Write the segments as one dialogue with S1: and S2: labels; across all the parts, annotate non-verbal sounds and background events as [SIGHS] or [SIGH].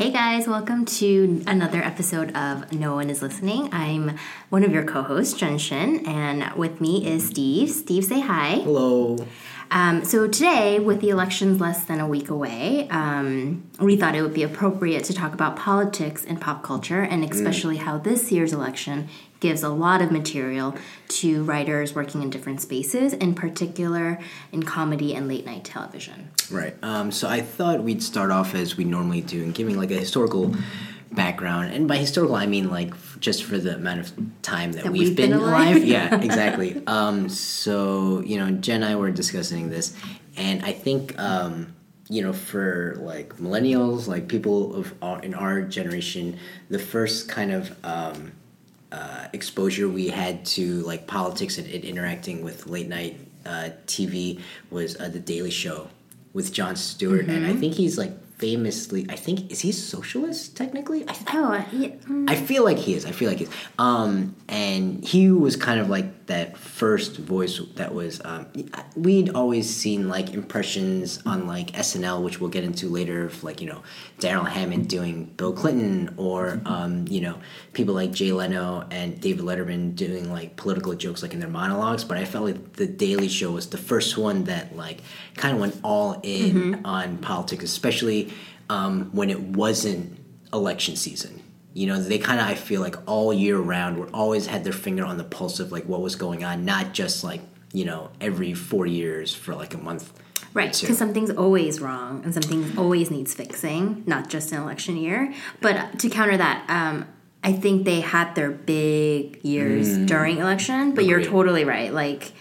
S1: Hey guys, welcome to another episode of No One Is Listening. I'm one of your co hosts, Jen Shin, and with me is Steve. Steve, say hi.
S2: Hello.
S1: Um, so, today, with the elections less than a week away, um, we thought it would be appropriate to talk about politics and pop culture, and especially how this year's election gives a lot of material to writers working in different spaces, in particular in comedy and late night television.
S2: Right. Um, so I thought we'd start off as we normally do and giving like a historical background. And by historical, I mean like just for the amount of time that,
S1: That
S2: we've,
S1: we've
S2: been,
S1: been
S2: alive.
S1: alive.
S2: yeah, [LAUGHS] exactly. Um, so, you know, Jen and I were discussing this. And I think, um, you know, for like millennials, like people of our, in our generation, the first kind of um, uh, exposure we had to like politics and, and interacting with late night uh, TV was uh, the Daily Show with Jon Stewart, and I think he's like famously. I think is he socialist technically? I, I,
S1: Oh, yeah. mm,
S2: I feel like he is. I feel like he is. Um, and he was kind of like that first voice that was. Um, we'd always seen like impressions on like SNL, which we'll get into later, of like you know Darrell Hammond doing Bill Clinton, or um, you know people like Jay Leno and David Letterman doing like political jokes like in their monologues. But I felt like the Daily Show was the first one that like kind of went all in on politics, especially um, when it wasn't election season. You know, they kind of I feel like all year round were always had their finger on the pulse of like what was going on, not just like you know every four years for like a month.
S1: Right, because something's always wrong and something always needs fixing, not just an election year. But to counter that, um, I think they had their big years during election. But you're
S2: Mm.
S1: Totally right. Like,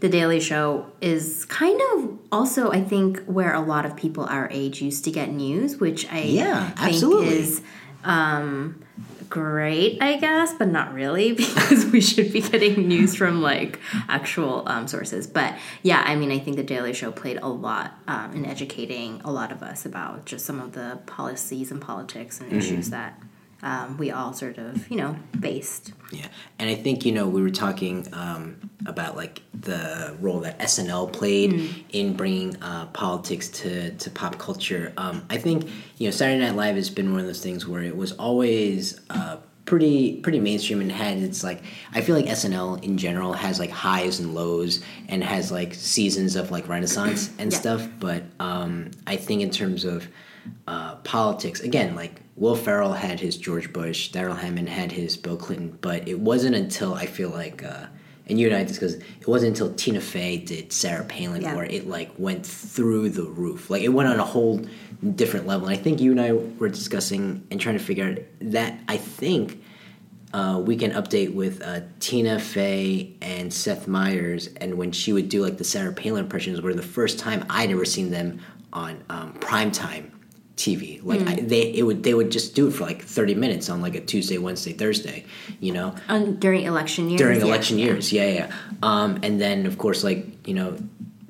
S1: The Daily Show is kind of also, I think, where a lot of people our age used to get news, which I
S2: Yeah,
S1: think
S2: absolutely.
S1: is um, great, I guess, but not really [LAUGHS] because we should be getting news from like actual um, sources. But yeah, I mean, I think the Daily Show played a lot um, in educating a lot of us about just some of the policies and politics and issues that um, we all sort of, you know, based.
S2: Yeah, and I think you know we were talking um, about like the role that SNL played in bringing uh, politics to, to pop culture. Um, I think you know Saturday Night Live has been one of those things where it was always uh, pretty pretty mainstream and had its like I feel like SNL in general has like highs and lows and has like seasons of like renaissance and
S1: Yeah.
S2: stuff. But um, I think in terms of uh, politics. Again, like Will Ferrell had his George Bush, Darrell Hammond had his Bill Clinton, but it wasn't until I feel like, uh, and you and I discussed, it wasn't until Tina Fey did Sarah Palin
S1: Yeah.
S2: where it like went through the roof. Like it went on a whole different level. And I think you and I were discussing and trying to figure out that I think. Uh, we can update with uh, Tina Fey and Seth Meyers, and when she would do like the Sarah Palin impressions, were the first time I'd ever seen them on um, primetime TV. Like I, they, it would they would just do it for like thirty minutes on like a Tuesday, Wednesday, Thursday, you know,
S1: Um, during election years.
S2: during
S1: yeah.
S2: election years. Yeah, yeah. Um, and then of course, like you know,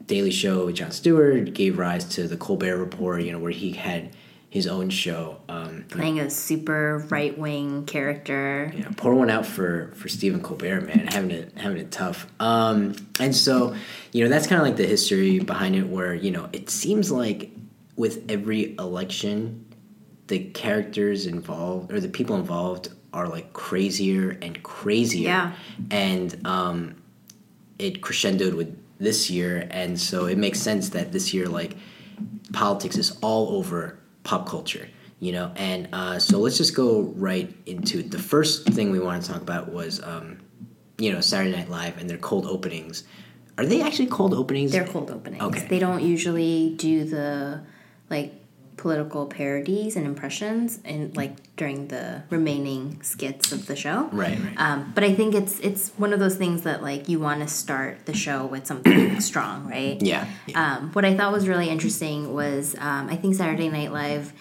S2: Daily Show with Jon Stewart gave rise to the Colbert Report. You know, where he had his own show. Um,
S1: Playing a super right wing character.
S2: yeah, pour one out for for Stephen Colbert, man, having it having it tough. Um, and so, you know, that's kind of like the history behind it, where you know it seems like with every election, the characters involved or the people involved are like crazier and crazier.
S1: Yeah.
S2: and um, it crescendoed with this year, and so it makes sense that this year, like politics is all over pop culture you know and uh, so let's just go right into it the first thing we want to talk about was um, you know saturday night live and their cold openings are they actually cold openings
S1: They're cold openings.
S2: Okay.
S1: They don't usually do the like political parodies and impressions and like during the remaining skits of the show.
S2: right right
S1: Um, but I think it's it's one of those things that like you want to start the show with something [CLEARS THROAT] strong, right?
S2: yeah, yeah.
S1: Um, what I thought was really interesting was um, I think Saturday Night Live,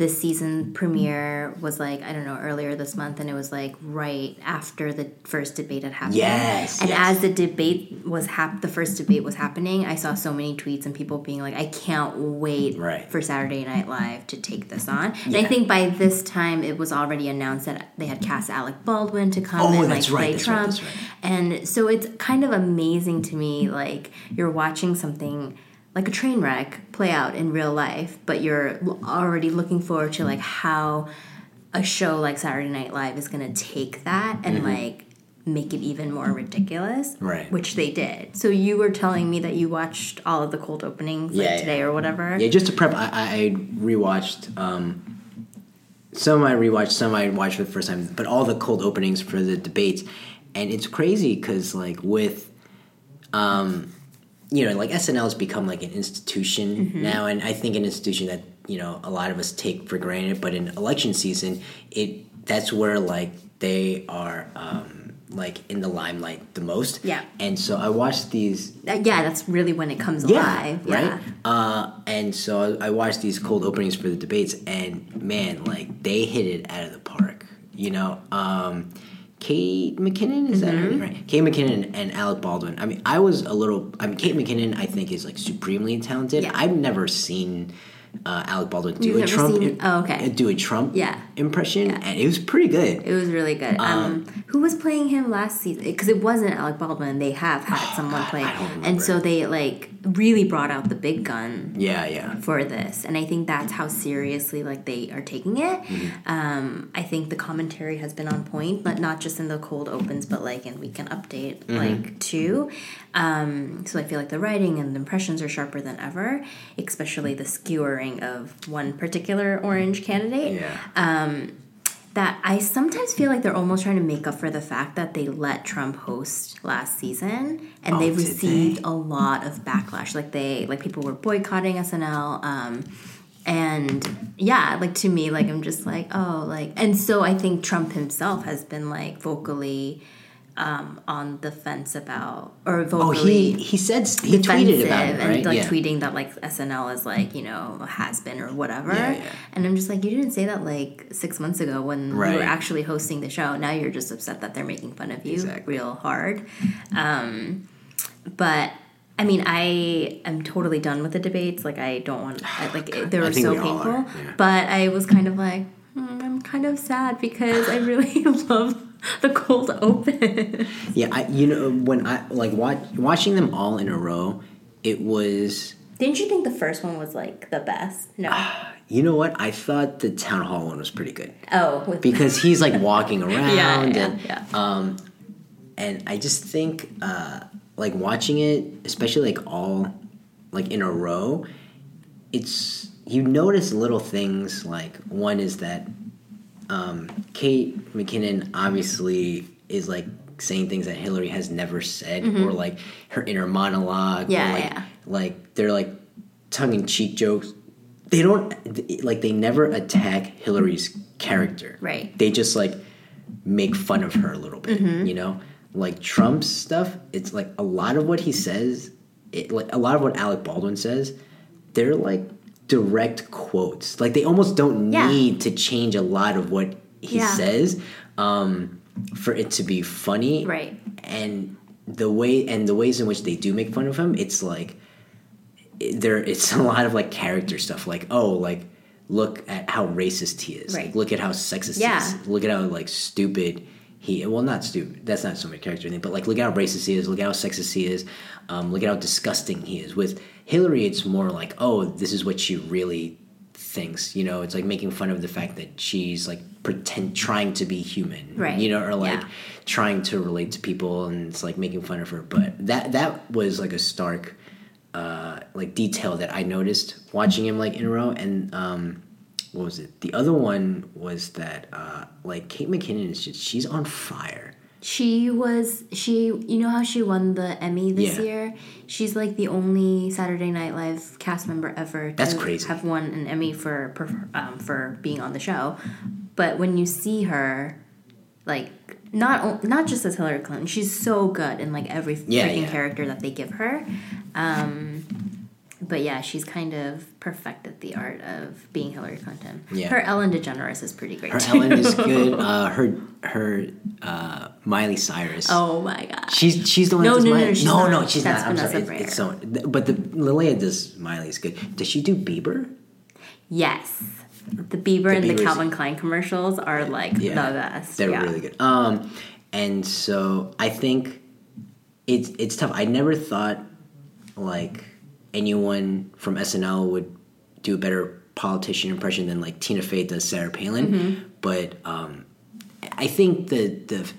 S1: this season premiere was like I don't know earlier this month, and it was like right after the first debate had happened.
S2: Yes,
S1: And
S2: yes.
S1: as the debate was hap- the first debate was happening, I saw so many tweets and people being like, "I can't wait
S2: Right.
S1: for Saturday Night Live to take this on." And I think by this time it was already announced that they had cast Alec Baldwin to come
S2: Oh,
S1: and like
S2: right,
S1: play Trump.
S2: that's right.
S1: And so it's kind of amazing to me, like you're watching something like a train wreck play out in real life, but you're already looking forward to like how a show like Saturday Night Live is going to take that and like make it even more ridiculous.
S2: Right.
S1: Which they did. So you were telling me that you watched all of the cold openings like
S2: Yeah, yeah.
S1: today or whatever.
S2: Yeah, just to prep, I, I I rewatched um, some I rewatched, some I watched for the first time, but all the cold openings for the debates, and it's crazy because like with, um, you know, like SNL has become like an institution now, and I think an institution that you know a lot of us take for granted, but in election season, it that's where like they are. Um, like in the limelight the most,
S1: Yeah.
S2: And so I watched these
S1: Uh, yeah, that's really when it comes
S2: yeah,
S1: alive. Yeah.
S2: right. Uh, and so I watched these cold openings for the debates, and man, like they hit it out of the park. You know, um, Kate McKinnon is that her
S1: Mm-hmm.
S2: right? Kate McKinnon and Alec Baldwin. I mean, I was a little. I mean, Kate McKinnon, I think, is like supremely talented.
S1: Yeah.
S2: I've never seen. Uh, Alec Baldwin do
S1: You've
S2: a Trump,
S1: seen- oh, okay.
S2: do a Trump,
S1: Yeah.
S2: impression, and it was pretty good.
S1: It was really good. Um, who was playing him last season? Because it wasn't Alec Baldwin. They have had [SIGHS] someone play,
S2: I don't
S1: and so they like really brought out the big gun
S2: Yeah, yeah,
S1: for this, and I think that's how seriously like they are taking it.
S2: Mm-hmm.
S1: Um, I think the commentary has been on point, but not just in the cold opens, but like in weekend update,
S2: Mm-hmm.
S1: like too. Um, so I feel like the writing and the impressions are sharper than ever, especially the skewering of one particular orange candidate
S2: yeah.
S1: That I sometimes feel like they're almost trying to make up for the fact that they let Trump host last season and
S2: Oh,
S1: they received
S2: they?
S1: a lot of backlash. Like they like people were boycotting SNL. Um, and yeah, like to me, like I'm just like, oh, like and so I think Trump himself has been like vocally um, on the fence about or
S2: oh,
S1: vocally
S2: he he said he tweeted about it, right?
S1: and like
S2: yeah.
S1: tweeting that like SNL is like you know has been or whatever.
S2: Yeah, yeah.
S1: And I'm just like, you didn't say that like six months ago when you were actually hosting the show. Now you're just upset that they're making fun of you
S2: Exactly.
S1: real hard. Um, but I mean, I am totally done with the debates. Like, I don't want. I, like, [SIGHS] they were so
S2: we
S1: painful. But I was kind of like, hmm, I'm kind of sad because I really [LAUGHS] love [LAUGHS] the cold open.
S2: Yeah, I you know when I like watch, watching them all in a row, it was
S1: Didn't you think the first one was like the best? No.
S2: you know what I thought the town hall one was pretty good
S1: Oh, with [LAUGHS]
S2: because he's like walking [LAUGHS] around
S1: yeah, yeah,
S2: and
S1: yeah.
S2: um and I just think uh like watching it especially like all like in a row it's you notice little things like one is that um, Kate McKinnon obviously is like saying things that Hillary has never said, or like her inner monologue.
S1: Mm-hmm. Yeah,
S2: or like,
S1: yeah.
S2: like they're like tongue in cheek jokes. They don't like they never attack Hillary's character.
S1: Right.
S2: They just like make fun of her a little bit.
S1: Mm-hmm.
S2: You know, like Trump's stuff. It's like a lot of what he says. It, like a lot of what Alec Baldwin says. They're like direct quotes. Like they almost don't
S1: Yeah.
S2: need to change a lot of what he
S1: Yeah.
S2: says um, for it to be funny.
S1: Right.
S2: And the way and the ways in which they do make fun of him, it's like there. It's a lot of like character stuff. Like oh, like look at how racist he is.
S1: Right.
S2: Like, look at how sexist he
S1: Yeah.
S2: is. Look at how like stupid he. Well, not stupid. That's not so much character thing. But like look at how racist he is. Look at how sexist he is. Um, look at how disgusting he is. With Hillary, it's more like oh, this is what she really thinks. You know, it's like making fun of the fact that she's like pretend trying to be human.
S1: Right.
S2: You know, or like
S1: Yeah.
S2: trying to relate to people, and it's like making fun of her. But that that was like a stark. Uh, like detail that I noticed watching him like in a row, and um, what was it? The other one was that uh, like Kate McKinnon is just she's on fire.
S1: She was she you know how she won the Emmy this
S2: Yeah.
S1: year? She's like the only Saturday Night Live cast member ever to
S2: That's crazy.
S1: have won an Emmy for um, for being on the show. But when you see her like not not just as Hillary Clinton, she's so good in like every
S2: Yeah,
S1: freaking
S2: yeah.
S1: character that they give her. Um but yeah, she's kind of perfected the art of being Hillary Clinton.
S2: Yeah.
S1: Her Ellen DeGeneres is pretty great.
S2: Her
S1: too.
S2: Ellen is good. [LAUGHS] Uh, her her uh, Miley Cyrus.
S1: Oh my god.
S2: She's she's the one
S1: No, no, no,
S2: Miley.
S1: she's
S2: no,
S1: not.
S2: no, she's
S1: That's
S2: not. I'm sorry. It's, so, but the Linnea does Miley's good. Does she do Bieber?
S1: Yes. The Bieber and the Calvin Klein commercials are like the best.
S2: They're
S1: yeah.
S2: really good. Um, and so I think it's it's tough. I never thought like anyone from SNL would do a better politician impression than like Tina Fey does Sarah Palin.
S1: Mm-hmm.
S2: But um, I think the the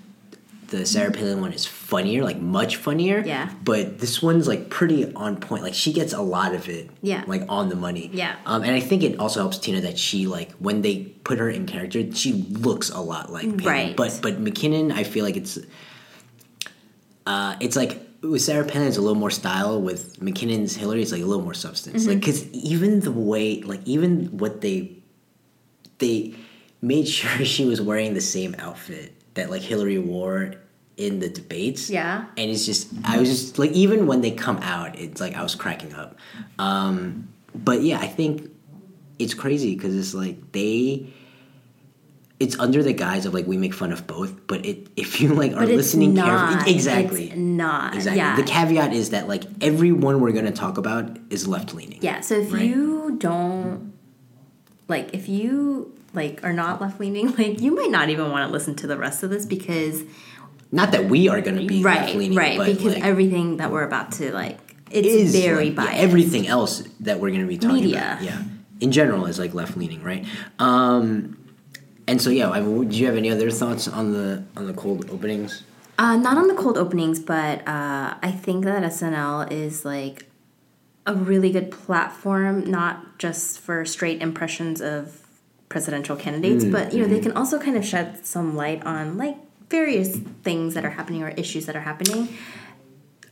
S2: the Sarah Palin one is funnier, like much funnier.
S1: Yeah.
S2: But this one's like pretty on point. Like she gets a lot of it.
S1: Yeah.
S2: Like on the money.
S1: Yeah.
S2: Um, and I think it also helps Tina that she like when they put her in character, she looks a lot like Palin.
S1: Right.
S2: But but McKinnon, I feel like it's uh, it's like with Sarah Palin, it's a little more style. With McKinnon's Hillary, it's like a little more substance. Like because even the way, like even what they they made sure [LAUGHS] she was wearing the same outfit that like Hillary wore in the debates.
S1: Yeah.
S2: and it's just I was just like even when they come out, it's like I was cracking up. Um, but yeah, I think it's crazy because it's like they. It's under the guise of like we make fun of both, but it if you like are listening carefully, exactly,
S1: It's not.
S2: exactly.
S1: Yeah.
S2: The caveat is that like everyone we're going to talk about is left leaning.
S1: Yeah, so if
S2: Right.
S1: you don't like if you like are not left leaning, [LAUGHS] like you might not even want to listen to the rest of this because
S2: Not that we are going to be left
S1: right,
S2: leaning,
S1: right, because
S2: like,
S1: everything that we're about to like it's
S2: is
S1: very
S2: like, yeah,
S1: biased.
S2: everything else that we're going to be talking
S1: Media.
S2: about, yeah, in general is like left leaning, right? Um, and so yeah, I mean, do you have any other thoughts on the on the cold openings?
S1: Uh, not on the cold openings, but uh, I think that SNL is like a really good platform, not just for straight impressions of presidential candidates, but you know they can also kind of shed some light on like various things that are happening or issues that are happening.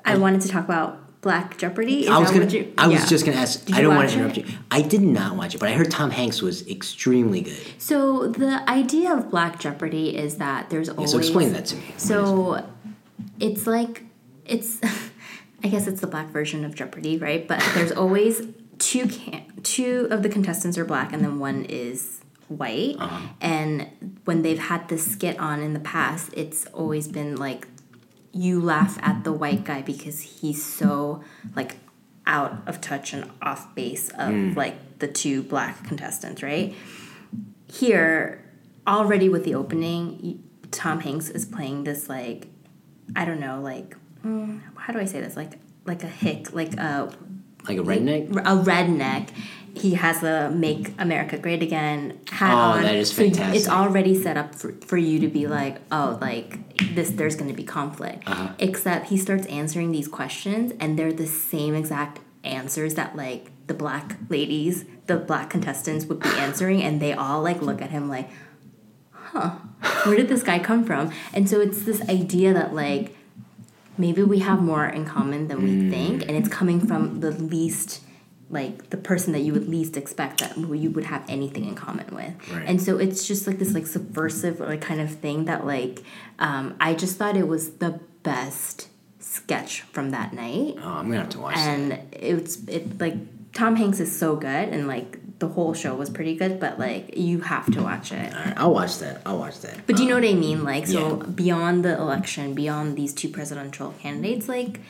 S1: I wanted to talk about Black Jeopardy. Is
S2: I was gonna.
S1: you-
S2: I was
S1: yeah.
S2: just gonna ask. I don't want to interrupt
S1: it?
S2: you. I did not watch it, but I heard Tom Hanks was extremely good.
S1: So the idea of Black Jeopardy is that there's
S2: Yeah,
S1: always
S2: so explain that to me.
S1: So it's like it's [LAUGHS] I guess it's the black version of Jeopardy, right? But there's always two can two of the contestants are black and then one is white.
S2: Uh-huh.
S1: And when they've had this skit on in the past, it's always been like you laugh at the white guy because he's so like out of touch and off base of
S2: Mm.
S1: like the two black contestants, right? Here, already with the opening, Tom Hanks is playing this like I don't know, like mm, how do I say this? Like like a hick, like a
S2: Like a redneck.
S1: a redneck. He has the "Make America Great Again" hat
S2: Oh,
S1: on.
S2: that is
S1: So it's already set up for, for you to be like, oh, like this. There's going to be conflict.
S2: Uh-huh.
S1: Except he starts answering these questions, and they're the same exact answers that like the black ladies, the black contestants would be [LAUGHS] answering, and they all like look at him like, huh, where did this guy come from? And so it's this idea that like maybe we have more in common than we
S2: Mm.
S1: think and it's coming from the least like the person that you would least expect that you would have anything in common with
S2: Right.
S1: and so it's just like this like subversive like kind of thing that like um, i just thought it was the best sketch from that night
S2: Oh, I'm gonna have to watch that.
S1: and it's it like tom hanks is so good and like the whole show was pretty good but like you have to watch it
S2: All right, I'll watch that. I'll watch that.
S1: but do you know what I mean? Like, so
S2: Yeah.
S1: beyond the election, beyond these two presidential candidates, like,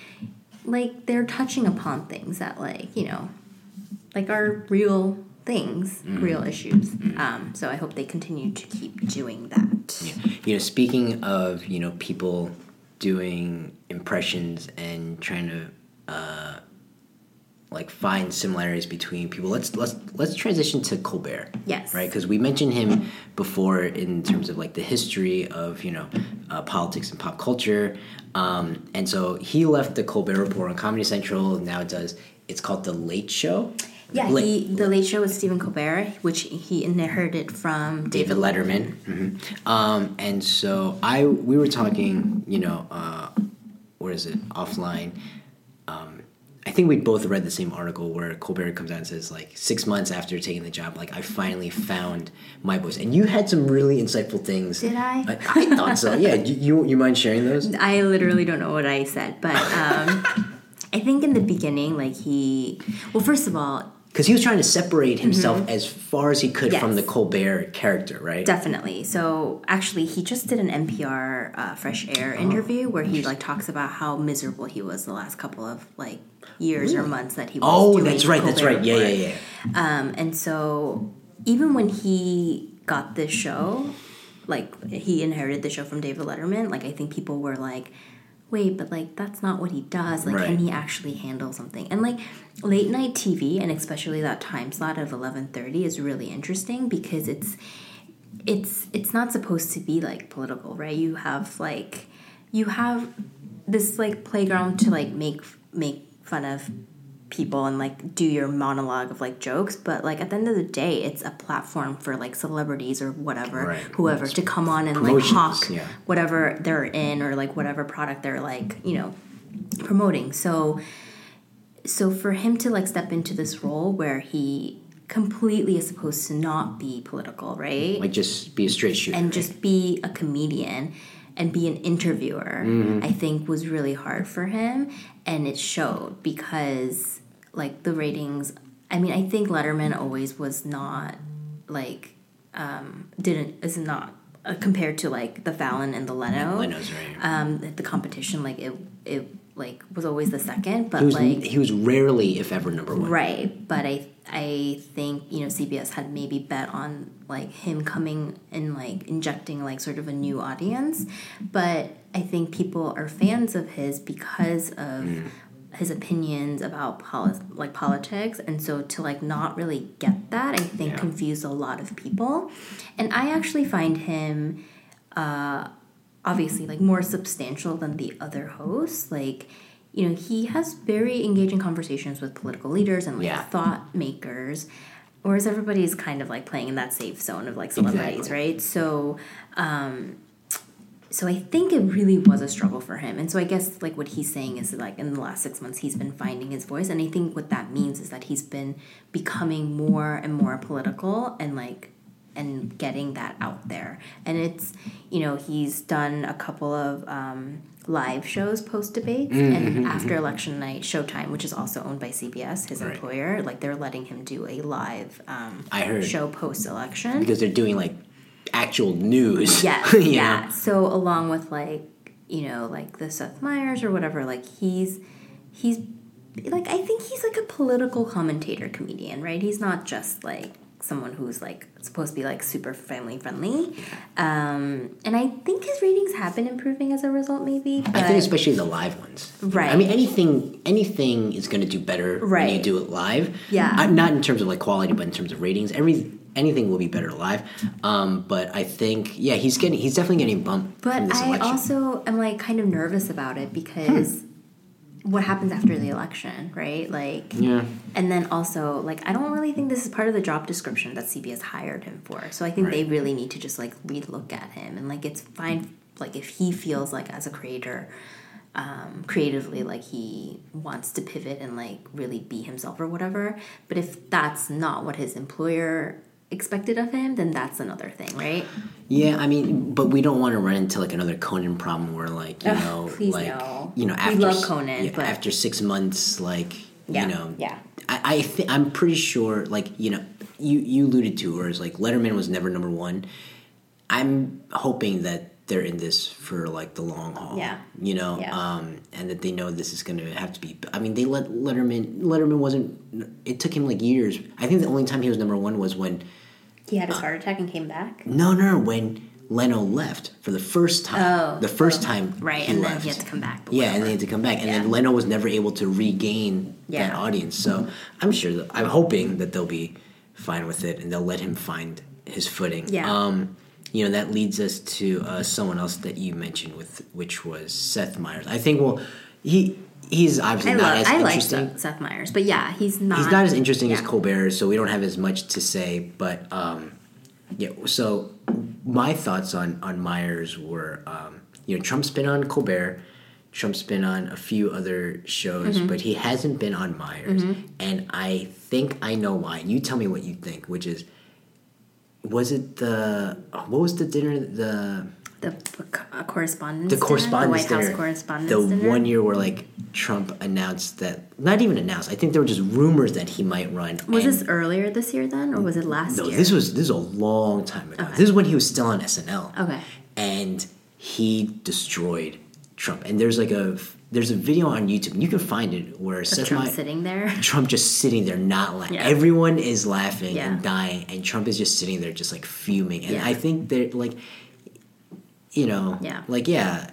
S1: like they're touching upon things that, like, you know, like are real things,
S2: Mm-hmm.
S1: real issues. Um, so I hope they continue to keep doing that.
S2: You know, speaking of you know people doing impressions and trying to uh, like find similarities between people, let's let's let's transition to Colbert.
S1: Yes.
S2: Right, because we mentioned him before in terms of like the history of you know uh, politics and pop culture, um, and so he left the Colbert Report on Comedy Central. and Now does it's called the Late Show.
S1: Yeah,
S2: Late-
S1: he, the Late Show with Stephen Colbert, which he inherited from
S2: David Letterman. hmm Um, and so I we were talking, you know, uh, what is it offline? Um, I think we both read the same article where Colbert comes out and says like six months after taking the job, like I finally found my voice. And you had some really insightful things.
S1: Did I?
S2: I, I thought so. Yeah. You, you you mind sharing those? [LAUGHS]
S1: I literally don't know what I said, but um, [LAUGHS] I think in the beginning, like he, well, first of all,
S2: Because he was trying to separate himself as far as he could from
S1: Mm-hmm.
S2: The Colbert character, right?
S1: Definitely. So actually, he just did an NPR uh, Fresh Air
S2: Oh,
S1: interview where he like talks about how miserable he was the last couple of like years or months that he was.
S2: oh, that's right. That's right. Yeah,
S1: Report.
S2: yeah, yeah.
S1: Um, and so even when he got this show, like he inherited the show from David Letterman, like I think people were like, wait, but like that's not what he does. Like,
S2: Right.
S1: can he actually handle something? And like late night TV, and especially that time slot of eleven thirty, is really interesting because it's it's it's not supposed to be like political, right? You have like you have this like playground to like make make fun of people and like do your monologue of like jokes but like at the end of the day it's a platform for like celebrities or whatever
S2: Right.
S1: whoever to come on and like hawk
S2: yeah.
S1: whatever they're in or like whatever product they're like you know promoting so so for him to like step into this role where he completely is supposed to not be political right
S2: Like just be a straight shooter.
S1: and
S2: right?
S1: just be a comedian and be an interviewer
S2: Mm-hmm.
S1: i think was really hard for him and it showed because like the ratings i mean i think letterman always was not like um didn't is not uh, compared to like the fallon and the leno
S2: Leno's right.
S1: um the competition like it it like was always the second but
S2: he was
S1: like
S2: he was rarely, if ever, number one.
S1: Right, but I I think you know CBS had maybe bet on like him coming and like injecting like sort of a new audience, but I think people are fans of his because of mm. his opinions about poli- like politics, and so to like not really get that, I think
S2: Yeah.
S1: confused a lot of people, and I actually find him uh, obviously like more substantial than the other hosts. Like you know he has very engaging conversations with political leaders and like
S2: Yeah.
S1: thought makers whereas everybody's kind of like playing in that safe zone of like celebrities
S2: Exactly.
S1: right so um so i think it really was a struggle for him and so i guess like what he's saying is like in the last six months he's been finding his voice and i think what that means is that he's been becoming more and more political and like and getting that out there. And it's, you know, he's done a couple of um, live shows post debates
S2: Mm-hmm,
S1: and after election night, Showtime, which is also owned by CBS, his
S2: Right.
S1: employer, like they're letting him do a live um,
S2: I heard.
S1: show post election.
S2: because they're doing like actual news.
S1: Yeah, [LAUGHS] yeah. So along with like you know like the Seth Meyers or whatever, like he's he's like I think he's like a political commentator comedian, right? He's not just like someone who's like supposed to be like super family friendly. Um, and I think his ratings have been improving as a result, maybe. But
S2: I think especially the live ones.
S1: Right.
S2: I mean, anything anything is going to do better when you do it live.
S1: Yeah.
S2: Uh, not in terms of like quality, but in terms of ratings. Every anything will be better live. Um, but I think yeah, he's getting he's definitely getting bumped
S1: But I.
S2: Hmm.
S1: also am like kind of nervous about it because what happens after the election, right? Like
S2: yeah.
S1: And then also, like, I don't really think this is part of the job description that CBS hired him for. So I think they really need to just like relook at him and like it's fine. Like if he feels like as a creator, um, creatively, like he wants to pivot and like really be himself or whatever. But if that's not what his employer expected of him, then that's another thing, right?
S2: Yeah, I mean, but we don't want to run into like another Conan problem where like you
S1: Ugh,
S2: know, like
S1: no.
S2: you know,
S1: We
S2: after
S1: love Conan,
S2: yeah,
S1: but-
S2: after six months, like
S1: Yeah,
S2: you know,
S1: yeah.
S2: I, I think I'm pretty sure, like you know, you you alluded to, whereas like Letterman was never number one. I'm hoping that they're in this for like the long haul.
S1: Yeah.
S2: you know,
S1: Yeah.
S2: um, and that they know this is going to have to be. I mean, they let Letterman. Letterman wasn't. It took him like years. I think the only time he was number one was when
S1: He had his heart attack and came back.
S2: no, no, when Leno left for the first time.
S1: Oh,
S2: the first
S1: oh,
S2: time,
S1: Right,
S2: he
S1: and
S2: left.
S1: then he had to come back.
S2: Yeah, and
S1: whatever.
S2: they had to come back, and
S1: Yeah.
S2: then Leno was never able to regain that audience. So I'm sure, that, I'm hoping that they'll be fine with it, and they'll let him find his footing.
S1: Yeah.
S2: Um, you know that leads us to uh, someone else that you mentioned with, which was Seth Meyers. I think. Well, he he's obviously
S1: I
S2: not
S1: love.
S2: as
S1: I like
S2: interesting.
S1: Seth, Seth Meyers, but yeah, he's not.
S2: He's not as interesting as. Colbert, so we don't have as much to say. But um, yeah, so my thoughts on on Myers were, um, you know, Trump's been on Colbert, Trump's been on a few other shows,
S1: Mm-hmm.
S2: but he hasn't been on Meyers, and I think I know why. And you tell me what you think, which is, was it the what was the dinner the
S1: the uh, correspondence.
S2: the
S1: dinner?
S2: correspondence
S1: the White
S2: dinner,
S1: House correspondence
S2: the
S1: dinner?
S2: one year where like Trump announced that not even announced. I think there were just rumors that he might run.
S1: Was this earlier this year then, or was it last
S2: No,
S1: year?
S2: this was this is a long time ago.
S1: Okay.
S2: This is when he was still on SNL.
S1: Okay.
S2: And he destroyed Trump. And there's like a there's a video on YouTube. and You can find it where Seth
S1: Trump sitting there. [LAUGHS]
S2: Trump just sitting there not laughing.
S1: Yeah.
S2: Everyone is laughing
S1: Yeah.
S2: and dying, and Trump is just sitting there just like fuming. And
S1: Yeah.
S2: I think that like you know,
S1: Yeah.
S2: like yeah,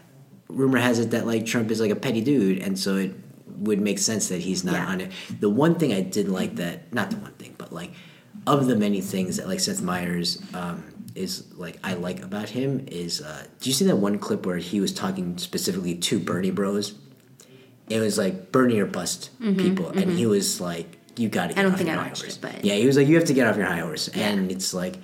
S2: rumor has it that like Trump is like a petty dude, and so it would make sense that he's not
S1: Yeah.
S2: on it. The one thing I did like that, not the one thing, but like of the many things that like Seth Meyers um, is like I like about him is, uh, do you see that one clip where he was talking specifically to Bernie Bros? It was like Bernie or bust people, and he was like, "You got to."
S1: Mm-hmm, I don't
S2: off
S1: think
S2: your
S1: I
S2: high
S1: watched
S2: horse."
S1: it, but-
S2: yeah, he was like, "You have to get off your high horse," and it's like,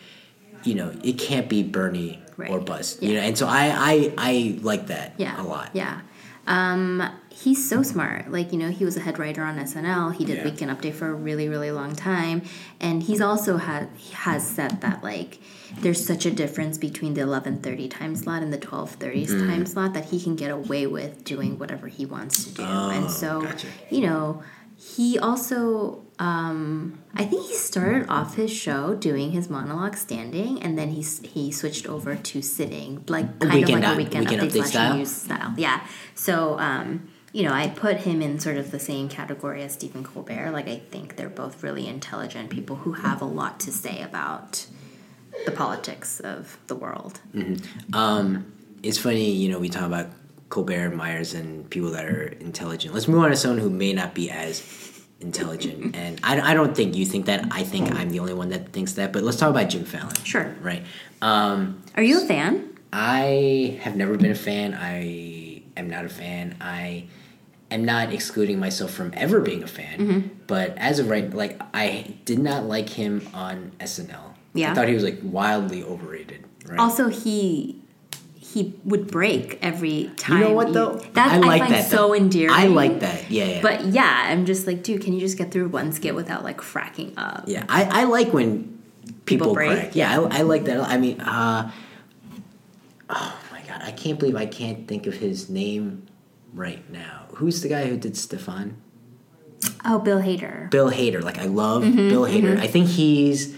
S2: you know, it can't be Bernie or
S1: Right.
S2: bust,
S1: Yeah.
S2: you know, and so I I I like that
S1: yeah
S2: a lot.
S1: yeah um he's so smart like you know he was a head writer on snl he did
S2: Yeah.
S1: weekend update for a really really long time and he's also had has said that like there's such a difference between the 11:30 time slot and the 12:30
S2: Mm.
S1: time slot that he can get away with doing whatever he wants to do
S2: Oh,
S1: and so
S2: gotcha.
S1: you know he also um, I think he started off his show doing his monologue standing, and then he he switched over to sitting, like kind
S2: Weekend
S1: of like
S2: up-
S1: a weekend,
S2: weekend
S1: update,
S2: update style?
S1: news style. Yeah. So um, you know, I put him in sort of the same category as Stephen Colbert. Like I think they're both really intelligent people who have a lot to say about the politics of the world.
S2: Um, it's funny, you know, we talk about Colbert, Meyers, and people that are intelligent. Let's move on to someone who may not be as intelligent. [LAUGHS] and I, I don't think you think that. I think I'm the only one that thinks that. But let's talk about Jim Fallon.
S1: Sure.
S2: Right. Um,
S1: Are you a fan?
S2: I have never been a fan. I am not a fan. I am not excluding myself from ever being a fan.
S1: Mm-hmm.
S2: But as of right, like I did not like him on SNL.
S1: Yeah.
S2: I thought he was like wildly overrated. Right.
S1: Also, he he would break every time.
S2: you know what though?
S1: That I,
S2: like
S1: find
S2: that.
S1: so
S2: though.
S1: endearing.
S2: I like that. Yeah, yeah.
S1: But yeah, I'm just like, dude, can you just get through one skit without like fracking up?
S2: yeah, I, I like when people,
S1: People break?
S2: crack. Yeah, I, I like that. I mean, uh, oh my god, I can't believe I can't think of his name right now. Who's the guy who did Stefon?
S1: Oh, Bill Hader.
S2: Bill Hader. Like I love
S1: Mm-hmm,
S2: Bill Hader. I think he's.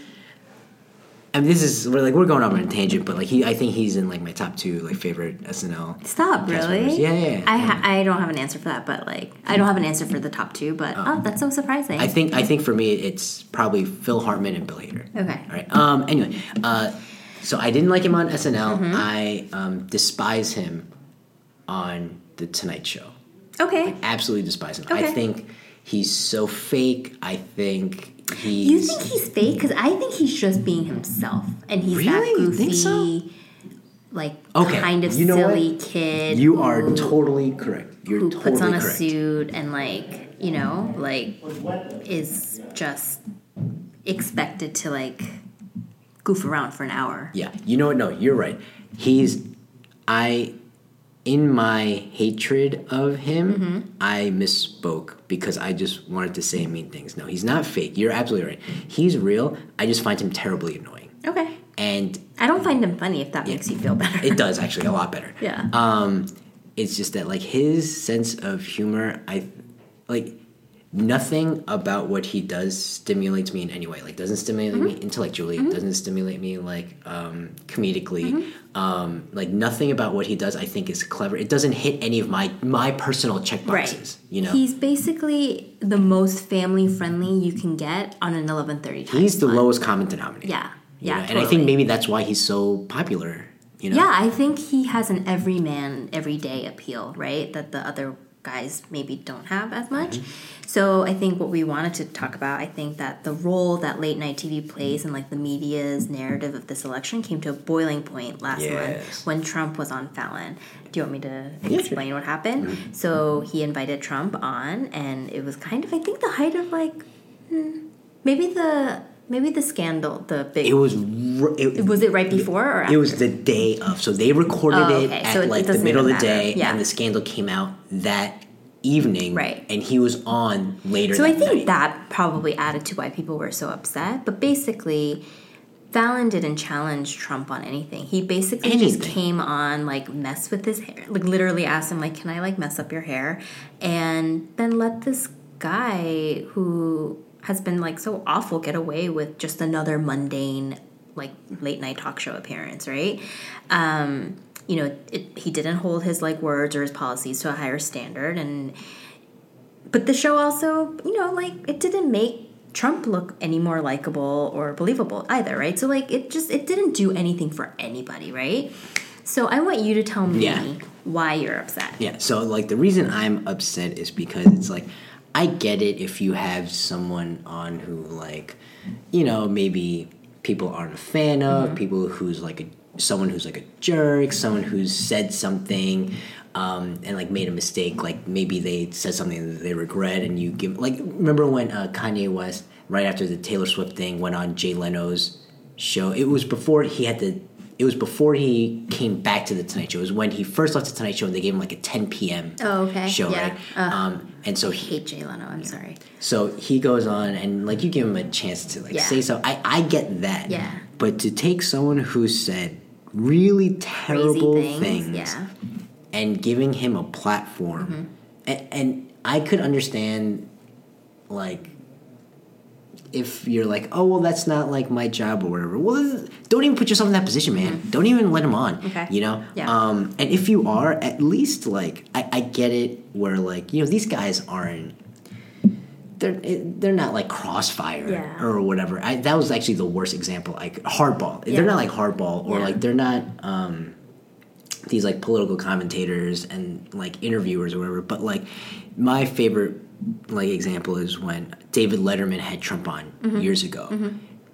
S2: I mean, this is we're like we're going on a tangent, but like he, I think he's in like my top two like favorite SNL.
S1: Stop, really?
S2: Yeah, yeah. yeah.
S1: I ha- I don't have an answer for that, but like I don't have an answer for the top two. But oh, that's so surprising.
S2: I think I think for me it's probably Phil Hartman and Bill Hader.
S1: Okay.
S2: All right. Um. Anyway, uh, so I didn't like him on SNL.
S1: Mm-hmm.
S2: I um, despise him on the Tonight Show.
S1: okay.
S2: I absolutely despise him.
S1: Okay.
S2: I think he's so fake. I think he's.
S1: You think he's fake? Because I think he's just being himself, and he's that
S2: Really? You
S1: goofy,
S2: think so?
S1: like
S2: Okay,
S1: kind of
S2: you know what?
S1: silly kid.
S2: You are totally correct. You're
S1: who
S2: totally
S1: puts on a
S2: correct.
S1: suit and like you know like is just expected to like goof around for an hour.
S2: Yeah, you know what? No, you're right. He's I in my hatred of him,
S1: Mm-hmm.
S2: I misspoke because I just wanted to say mean things. No, he's not fake. You're absolutely right. He's real. I just find him terribly annoying.
S1: Okay.
S2: And
S1: I don't find him funny if that makes you feel better.
S2: it does actually a lot better. [LAUGHS]
S1: Yeah.
S2: Um it's just that like his sense of humor, I like nothing about what he does stimulates me in any way. Like doesn't stimulate
S1: Mm-hmm.
S2: me intellectually, doesn't stimulate me like um, comedically.
S1: Mm-hmm.
S2: Um, like nothing about what he does I think is clever. It doesn't hit any of my my personal check boxes. You know,
S1: He's basically the most family friendly you can get on an eleven thirty
S2: he's the
S1: slot.
S2: lowest common denominator.
S1: Yeah.
S2: you
S1: Yeah.
S2: know? and I think maybe that's why he's so popular. You know,
S1: Yeah, I think he has an everyman, everyday appeal, right? That the other guys maybe don't have as much.
S2: Mm-hmm.
S1: So I think what we wanted to talk about, I think that the role that late night TV plays in like the media's narrative of this election came to a boiling point last
S2: Yes.
S1: month when Trump was on Fallon. Do you want me to
S2: sure.
S1: explain what happened?
S2: Mm-hmm.
S1: So he invited Trump on, and it was kind of I think the height of like hmm, maybe the maybe the scandal, the big.
S2: it was. It,
S1: was it right before or after?
S2: It was the day of. So they recorded
S1: Oh,
S2: it at
S1: So it- it
S2: like the middle of the
S1: matter.
S2: day,
S1: Yeah.
S2: and the scandal came out that evening.
S1: Right.
S2: And he was on later.
S1: So I think
S2: night.
S1: that probably added to why people were so upset. But basically, Fallon didn't challenge Trump on anything. He basically just came on, like, mess with his hair. Like, literally asked him, like, can I, like, mess up your hair? And then let this guy who has been, like, so awful get away with just another mundane, like, late night talk show appearance, right? Um, you know, it, he didn't hold his, like, words or his policies to a higher standard. And but the show also, you know, like it didn't make Trump look any more likable or believable either, right? So like it just it didn't do anything for anybody, right? So I want you to tell me
S2: Yeah.
S1: why you're upset.
S2: Yeah, so like the reason I'm upset is because it's like I get it if you have someone on who like you know maybe people aren't a fan of, people who's like a someone who's like a jerk, someone who's said something um, and like made a mistake, like maybe they said something that they regret, and you give like remember when uh, Kanye West right after the Taylor Swift thing went on Jay Leno's show. It was before he had to. It was before he came back to the Tonight Show. It was when he first left the Tonight Show, and they gave him like a 10 p.m.
S1: Oh, okay.
S2: show,
S1: Yeah.
S2: right? Um, and so
S1: I
S2: he,
S1: hate Jay Leno. I'm sorry.
S2: so he goes on, and like you give him a chance to like
S1: Yeah.
S2: say so. I I get that.
S1: Yeah.
S2: But to take someone who said really terrible
S1: Crazy
S2: things,
S1: things. Yeah.
S2: and giving him a platform,
S1: Mm-hmm.
S2: and, and I could understand like if you're like, oh well, that's not like my job or whatever. Well, don't even put yourself in that position, man. Don't even let him on.
S1: Mm-hmm. Okay.
S2: You know.
S1: Yeah.
S2: Um, and if you are, at least like I, I get it, where like you know these guys aren't. They're they're not like crossfire
S1: Yeah.
S2: or whatever. I, that was actually the worst example. Like hardball.
S1: Yeah.
S2: They're not like hardball or
S1: Yeah.
S2: like they're not. Um, these like political commentators and like interviewers or whatever. But like my favorite like example is when David Letterman had Trump on years ago,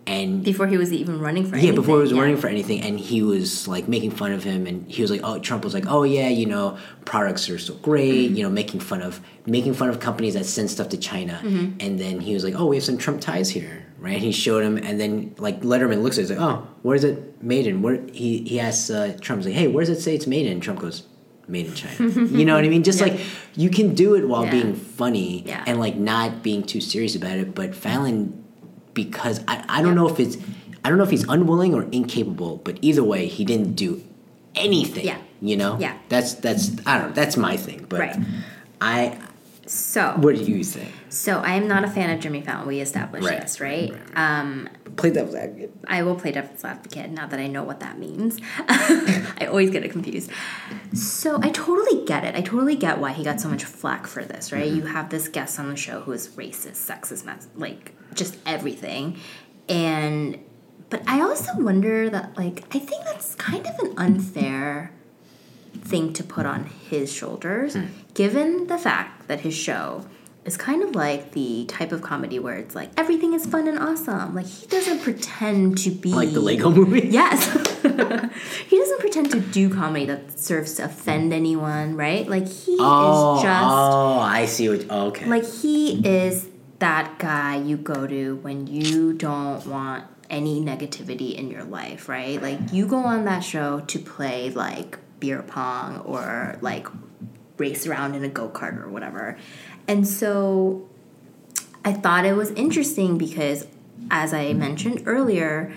S2: and
S1: Before he was even running for
S2: yeah, before he was
S1: anything,
S2: running for anything, and he was like making fun of him, and he was like, "Oh, Trump was like, oh yeah, you know, products are so great,
S1: Mm-hmm.
S2: you know, making fun of making fun of companies that send stuff to China,"
S1: Mm-hmm.
S2: and then he was like, "Oh, we have some Trump ties here." Right, and he showed him, and then like Letterman looks at it, he's like, "Oh, where's it made in?" Where he he asks uh, Trump, he's like, "Hey, where does it say it's made in?" Trump goes, "Made in China." you know what I mean? Just [LAUGHS]
S1: Yeah.
S2: like you can do it while
S1: Yeah.
S2: being funny
S1: Yeah.
S2: and like not being too serious about it, but Fallon because I, I don't know if it's I don't know if he's unwilling or incapable, but either way, he didn't do anything.
S1: Yeah.
S2: You know?
S1: Yeah.
S2: That's that's I don't know, that's my thing. But
S1: Right.
S2: I
S1: So,
S2: what do you think?
S1: so I am not a fan of Jimmy Fallon. We established
S2: Right.
S1: this, right?
S2: Right.
S1: Um,
S2: Play devil's advocate.
S1: I will play devil's advocate now that I know what that means. [LAUGHS] I always get it confused. So I totally get it. I totally get why he got so much flack for this, right? You have this guest on the show who is racist, sexist, like just everything. And but I also wonder that like I think that's kind of an unfair thing to put on his shoulders, given the fact that his show is kind of like the type of comedy where it's like everything is fun and awesome. Like he doesn't pretend to be
S2: Like the Lego movie? [LAUGHS]
S1: Yes. [LAUGHS] he doesn't pretend to do comedy that serves to offend anyone, right? Like he
S2: Oh,
S1: is just
S2: oh, I see what oh, okay.
S1: like he is that guy you go to when you don't want any negativity in your life, right? Like you go on that show to play like beer pong or like race around in a go-kart or whatever. And so I thought it was interesting because as I mentioned earlier,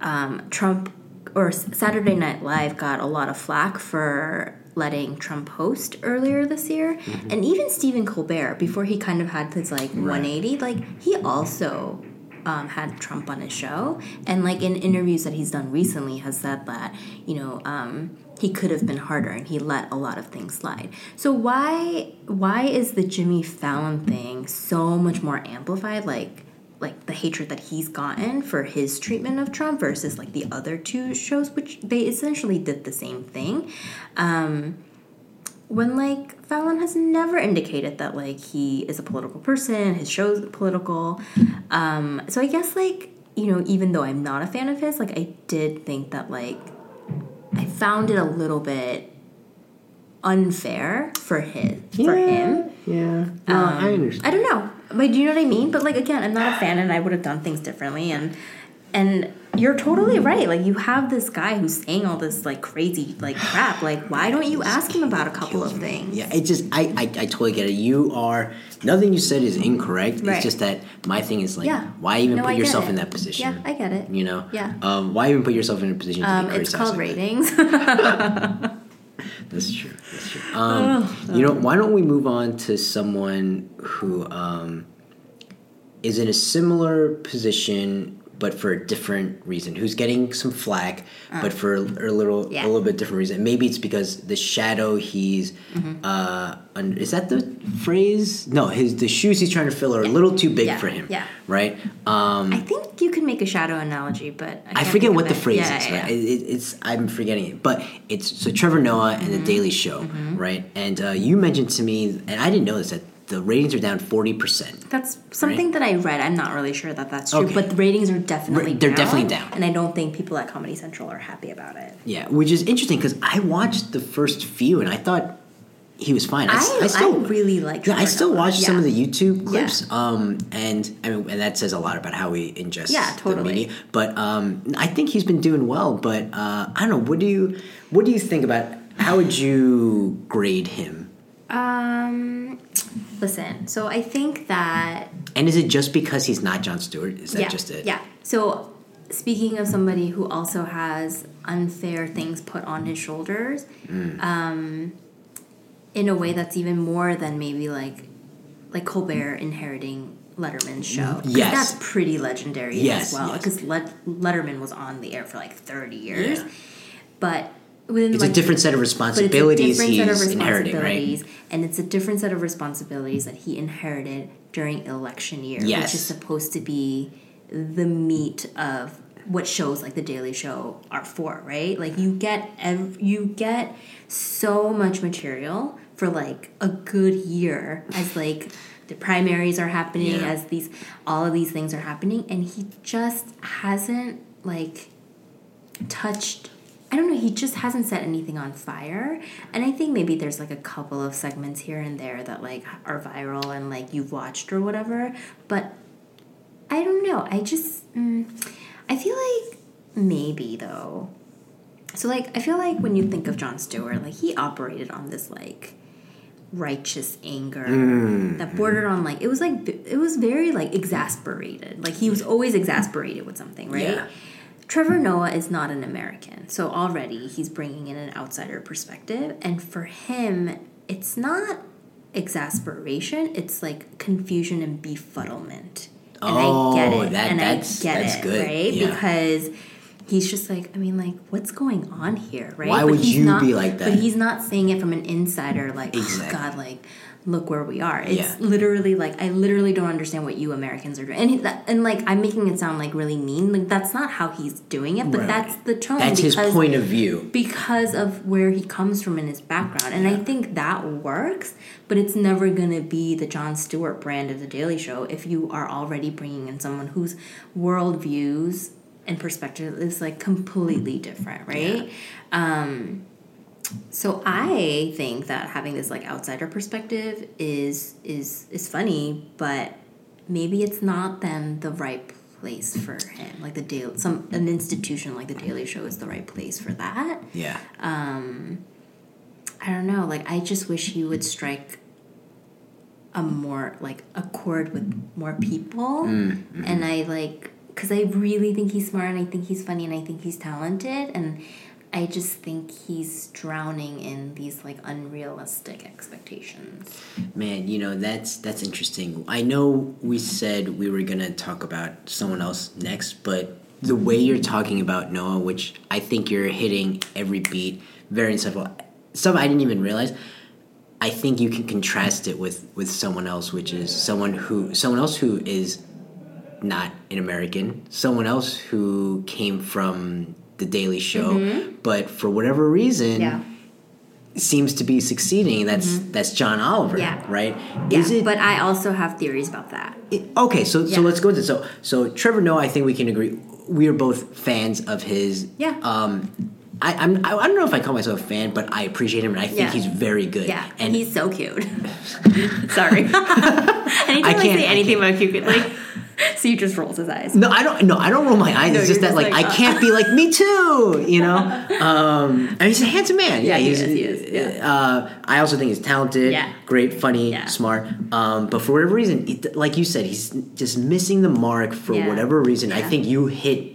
S1: um, Trump or Saturday Night Live got a lot of flack for letting Trump host earlier this year, and even Stephen Colbert before he kind of had his like 180, like he also um, had Trump on his show, and like in interviews that he's done recently, has said that you know um, he could have been harder, and he let a lot of things slide. So why why is the Jimmy Fallon thing so much more amplified? Like like the hatred that he's gotten for his treatment of Trump versus like the other two shows, which they essentially did the same thing. Um, when like Fallon has never indicated that like he is a political person, his show's political. Um, so I guess like you know, even though I'm not a fan of his, like I did think that like I found it a little bit unfair for his for him.
S2: Yeah. No, I um, understand.
S1: I don't know. But do you know what I mean? But like again, I'm not a fan and I would have done things differently and and you're totally right. Like you have this guy who's saying all this like crazy like crap. [SIGHS] Like why don't you ask him about a couple of things?
S2: Yeah, it just I, I I totally get it. You are nothing you said is incorrect.
S1: Right.
S2: It's just that my thing is like
S1: Yeah.
S2: why even
S1: No,
S2: put
S1: I
S2: yourself in that position?
S1: Yeah, I get it.
S2: You know?
S1: Yeah.
S2: Um, why even put yourself in a position to
S1: Um,
S2: be
S1: it's called
S2: like
S1: ratings. [LAUGHS]
S2: That's true. That's true. Um, you know, why don't we move on to someone who um, is in a similar position, but for a different reason. Who's getting some flack, but for a, a little
S1: Uh. Yeah.
S2: a little bit different reason. Maybe it's because the shadow he's
S1: Mm-hmm.
S2: uh is that the phrase? No, his the shoes he's trying to fill are a little too big
S1: Yeah.
S2: for him.
S1: Yeah.
S2: Right. Um,
S1: I think you can make a shadow analogy, but I,
S2: I forget what the phrase
S1: Yeah,
S2: is.
S1: yeah,
S2: Right? It, it, it's I'm forgetting it, but it's so Trevor Noah and
S1: Mm-hmm.
S2: the Daily Show, right? And uh, you mentioned to me, and I didn't know this that the ratings are down forty percent.
S1: That's something that I read. I'm not really sure that that's true,
S2: Okay.
S1: but the ratings are definitely
S2: they're
S1: down,
S2: definitely down.
S1: and I don't think people at Comedy Central are happy about it.
S2: Yeah, which is interesting because I watched the first few and I thought he was fine. I still
S1: I really like.
S2: Yeah, I still watch some of the YouTube clips, um, and I mean, and that says a lot about how we ingest
S1: Yeah,
S2: the
S1: totally.
S2: media. But um, I think he's been doing well. But uh, I don't know. What do you What do you think about? How would you grade him?
S1: Um, listen. So I think that
S2: And is it just because he's not Jon Stewart? Is that
S1: yeah,
S2: just it?
S1: Yeah. So speaking of somebody who also has unfair things put on his shoulders,
S2: Mm.
S1: um, in a way that's even more than maybe like like Colbert inheriting Letterman's show.
S2: Yes.
S1: that's pretty legendary
S2: Yes,
S1: as well.
S2: yes.
S1: Because Letterman was on the air for like thirty years,
S2: Yeah.
S1: but within
S2: It's a different set of
S1: but it's a
S2: responsibilities
S1: different set
S2: inheriting, right?
S1: and it's a different set of responsibilities that he inherited during election year,
S2: Yes.
S1: which is supposed to be the meat of what shows like the Daily Show are for, right? Like you get ev- you get so much material for like a good year as like the primaries are happening,
S2: Yeah.
S1: as these all of these things are happening, and he just hasn't like touched I don't know, he just hasn't set anything on fire. And I think maybe there's like a couple of segments here and there that like are viral and like you've watched or whatever, but I don't know. I just mm, I feel like maybe though. So like I feel like when you think of Jon Stewart, like he operated on this like righteous anger that bordered on like it was like it was very like exasperated. Like he was always exasperated with something, right?
S2: Yeah.
S1: Trevor Noah is not an American, so already he's bringing in an outsider perspective, and for him, it's not exasperation; it's like confusion and befuddlement. And
S2: Oh,
S1: I get oh, it,
S2: that-
S1: and
S2: that's-
S1: I get
S2: that's
S1: it,
S2: good,
S1: right?
S2: yeah.
S1: Because he's just like, I mean, like, what's going on here, right?
S2: Why
S1: But
S2: would
S1: he's
S2: you
S1: not-
S2: be like that?
S1: But he's not saying it from an insider, like, oh,
S2: Exactly.
S1: oh God, like, look where we are. It's
S2: Yeah.
S1: literally like I literally don't understand what you Americans are doing, and that, and like I'm making it sound like really mean. Like that's not how he's doing it, but
S2: Right.
S1: that's the tone.
S2: That's his point of view.
S1: because of where he comes from in his background. And I think that works, but it's never going to be the Jon Stewart brand of The Daily Show if you are already bringing in someone whose worldviews and perspective is like completely different, right? Um, so I think that having this like outsider perspective is is is funny, but maybe it's not then the right place for him. Like the daily, some an institution like the Daily Show is the right place for that.
S2: Yeah.
S1: Um, I don't know. Like I just wish he would strike a more like a chord with more people, and I like because I really think he's smart and I think he's funny and I think he's talented and. I just think he's drowning in these like unrealistic expectations.
S2: Man, you know that's that's interesting. I know we said we were gonna talk about someone else next, but the way you're talking about Noah, which I think you're hitting every beat, very insightful. Stuff I didn't even realize. I think you can contrast it with with someone else, which is someone who someone else who is not an American, someone else who came from the Daily Show, but for whatever reason seems to be succeeding. That's that's John Oliver,
S1: Mm-hmm. Yeah.
S2: right?
S1: Yeah,
S2: Is it
S1: but I also have theories about that.
S2: it- okay? So so let's go into so so Trevor Noah. I think we can agree. We are both fans of his.
S1: Yeah.
S2: Um, I, I'm I, I don't know if I call myself a fan, but I appreciate him and I think
S1: Yeah.
S2: he's very good.
S1: Yeah, and he's so cute. [LAUGHS] Sorry. [LAUGHS] [LAUGHS] Anytime I,
S2: can't-
S1: say
S2: I
S1: anything about cute, like, [LAUGHS] so you just rolls his eyes.
S2: No, I don't. No, I don't roll my eyes.
S1: No,
S2: it's just that,
S1: just
S2: like,
S1: like,
S2: I
S1: uh.
S2: can't be like me too. You know. [LAUGHS] Um, and he's a handsome man. Yeah,
S1: Yeah, he
S2: he's.
S1: is, he is, yeah.
S2: Uh, I also think he's talented.
S1: Yeah.
S2: Great, funny,
S1: Yeah.
S2: smart. Um, but for whatever reason, it, like you said, he's just missing the mark for whatever reason. I think you hit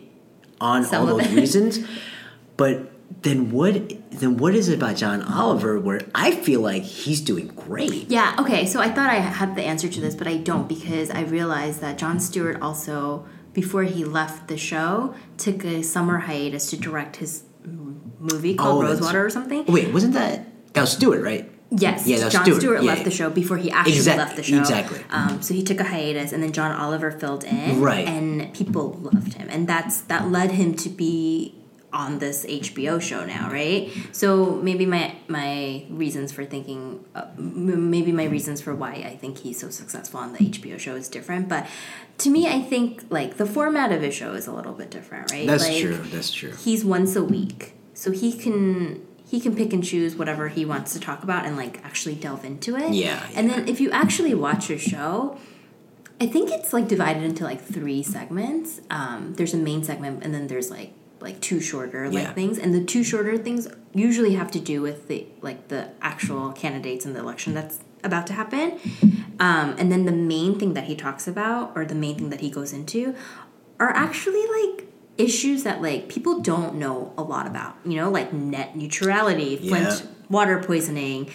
S2: on
S1: Some
S2: all those
S1: it.
S2: reasons. [LAUGHS] But then what? Then what is it about John Oliver where I feel like he's doing great?
S1: Yeah, okay, so I thought I had the answer to this, but I don't because I realized that Jon Stewart also before he left the show, took a summer hiatus to direct his movie called
S2: Oh,
S1: Rosewater or something.
S2: Wait, wasn't that that was Stewart, right?
S1: Yes,
S2: Yeah, that was
S1: Jon
S2: Stewart.
S1: Stewart,
S2: Yeah,
S1: left
S2: yeah.
S1: the show before he actually
S2: Exact-
S1: left the show.
S2: exactly.
S1: Um, so he took a hiatus, and then John Oliver filled in,
S2: Right.
S1: And people loved him, and that's that led him to be on this HBO show now, right? So maybe my my reasons for thinking, uh, m- maybe my reasons for why I think he's so successful on the HBO show is different, but to me, I think like the format of his show is a little bit different, right?
S2: That's
S1: like,
S2: true. That's true.
S1: he's once a week so he can he can pick and choose whatever he wants to talk about and like actually delve into it
S2: Yeah,
S1: and then if you actually watch his show i think it's like divided into like three segments um, there's a main segment and then there's like like two shorter like
S2: Yeah.
S1: things. And the two shorter things usually have to do with the like the actual candidates in the election. That's about to happen. Um, and then the main thing that he talks about or the main thing that he goes into are actually like issues that like people don't know a lot about. You know like net neutrality flint
S2: Yeah.
S1: water poisoning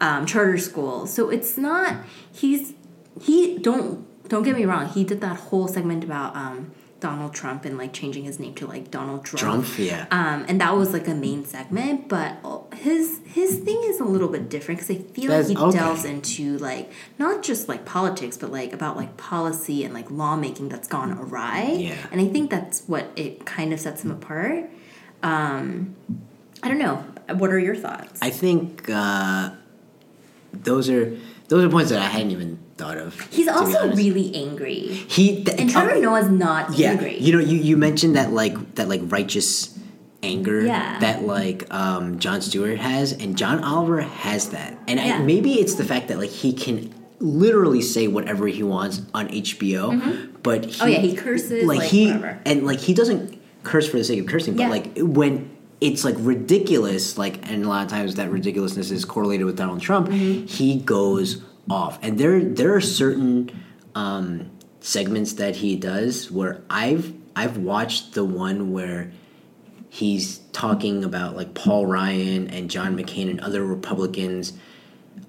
S1: um, charter schools so it's not he's he don't don't get me wrong he did that whole segment about um, donald trump and like changing his name to like donald trump,
S2: Trump, yeah.
S1: um, and that was like a main segment but his his thing is a little bit different because i feel
S2: That's-
S1: like he
S2: okay.
S1: delves into like not just like politics but like about like policy and like lawmaking that's gone awry
S2: Yeah.
S1: and i think that's what it kind of sets him apart um i don't know what are your thoughts
S2: I think uh, those are those are points that I hadn't even thought of.
S1: he's also really angry
S2: he th-
S1: and trevor
S2: uh,
S1: noah's not
S2: yeah.
S1: angry
S2: You know, you, you mentioned that like that like righteous anger
S1: Yeah.
S2: that like um, Jon Stewart has, and John Oliver has that, and I, maybe it's the fact that like he can literally say whatever he wants on HBO, but he,
S1: Oh, yeah, he curses, like,
S2: he
S1: whatever.
S2: and like he doesn't curse for the sake of cursing, but
S1: Yeah.
S2: like when it's like ridiculous, like and a lot of times that ridiculousness is correlated with Donald Trump.
S1: Mm-hmm.
S2: He goes off, and there there are certain um, segments that he does where I've I've watched the one where he's talking about like Paul Ryan and John McCain and other Republicans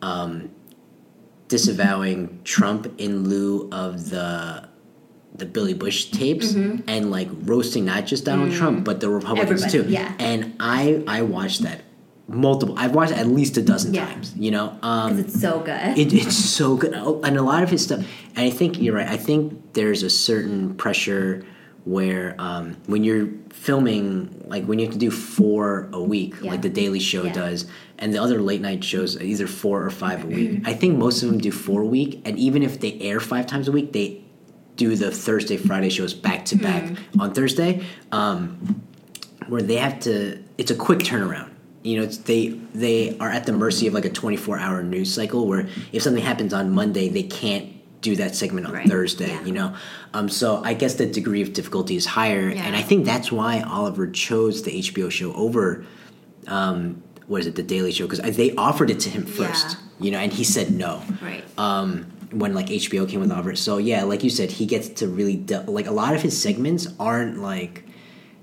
S2: um, disavowing Trump in lieu of the the Billy Bush tapes and like roasting not just Donald Trump but the Republicans
S1: Mm-hmm. Everybody,
S2: too.
S1: yeah.
S2: And I I watched that multiple. I've watched at least a dozen
S1: Yeah.
S2: times. You know, um,
S1: because it's so good
S2: it, it's so good and a lot of his stuff and i think you're right i think there's a certain pressure where um, when you're filming like when you have to do four a week
S1: Yeah.
S2: like the daily show
S1: Yeah.
S2: does and the other late night shows are either four or five a week i think most of them do four a week and even if they air five times a week they do the thursday friday shows back to back
S1: Mm-hmm.
S2: on thursday um, where they have to it's a quick turnaround you know it's, they they are at the mercy of like a 24 hour news cycle where if something happens on monday they can't do that segment on
S1: Right,
S2: thursday
S1: yeah.
S2: you know um, so i guess the degree of difficulty is higher
S1: Yeah.
S2: and i think that's why oliver chose the hbo show over um, what is it the daily show because they offered it to him first
S1: Yeah.
S2: you know and he said no
S1: right
S2: um, when like HBO came with Oliver. So yeah, like you said, he gets to really de- like a lot of his segments aren't like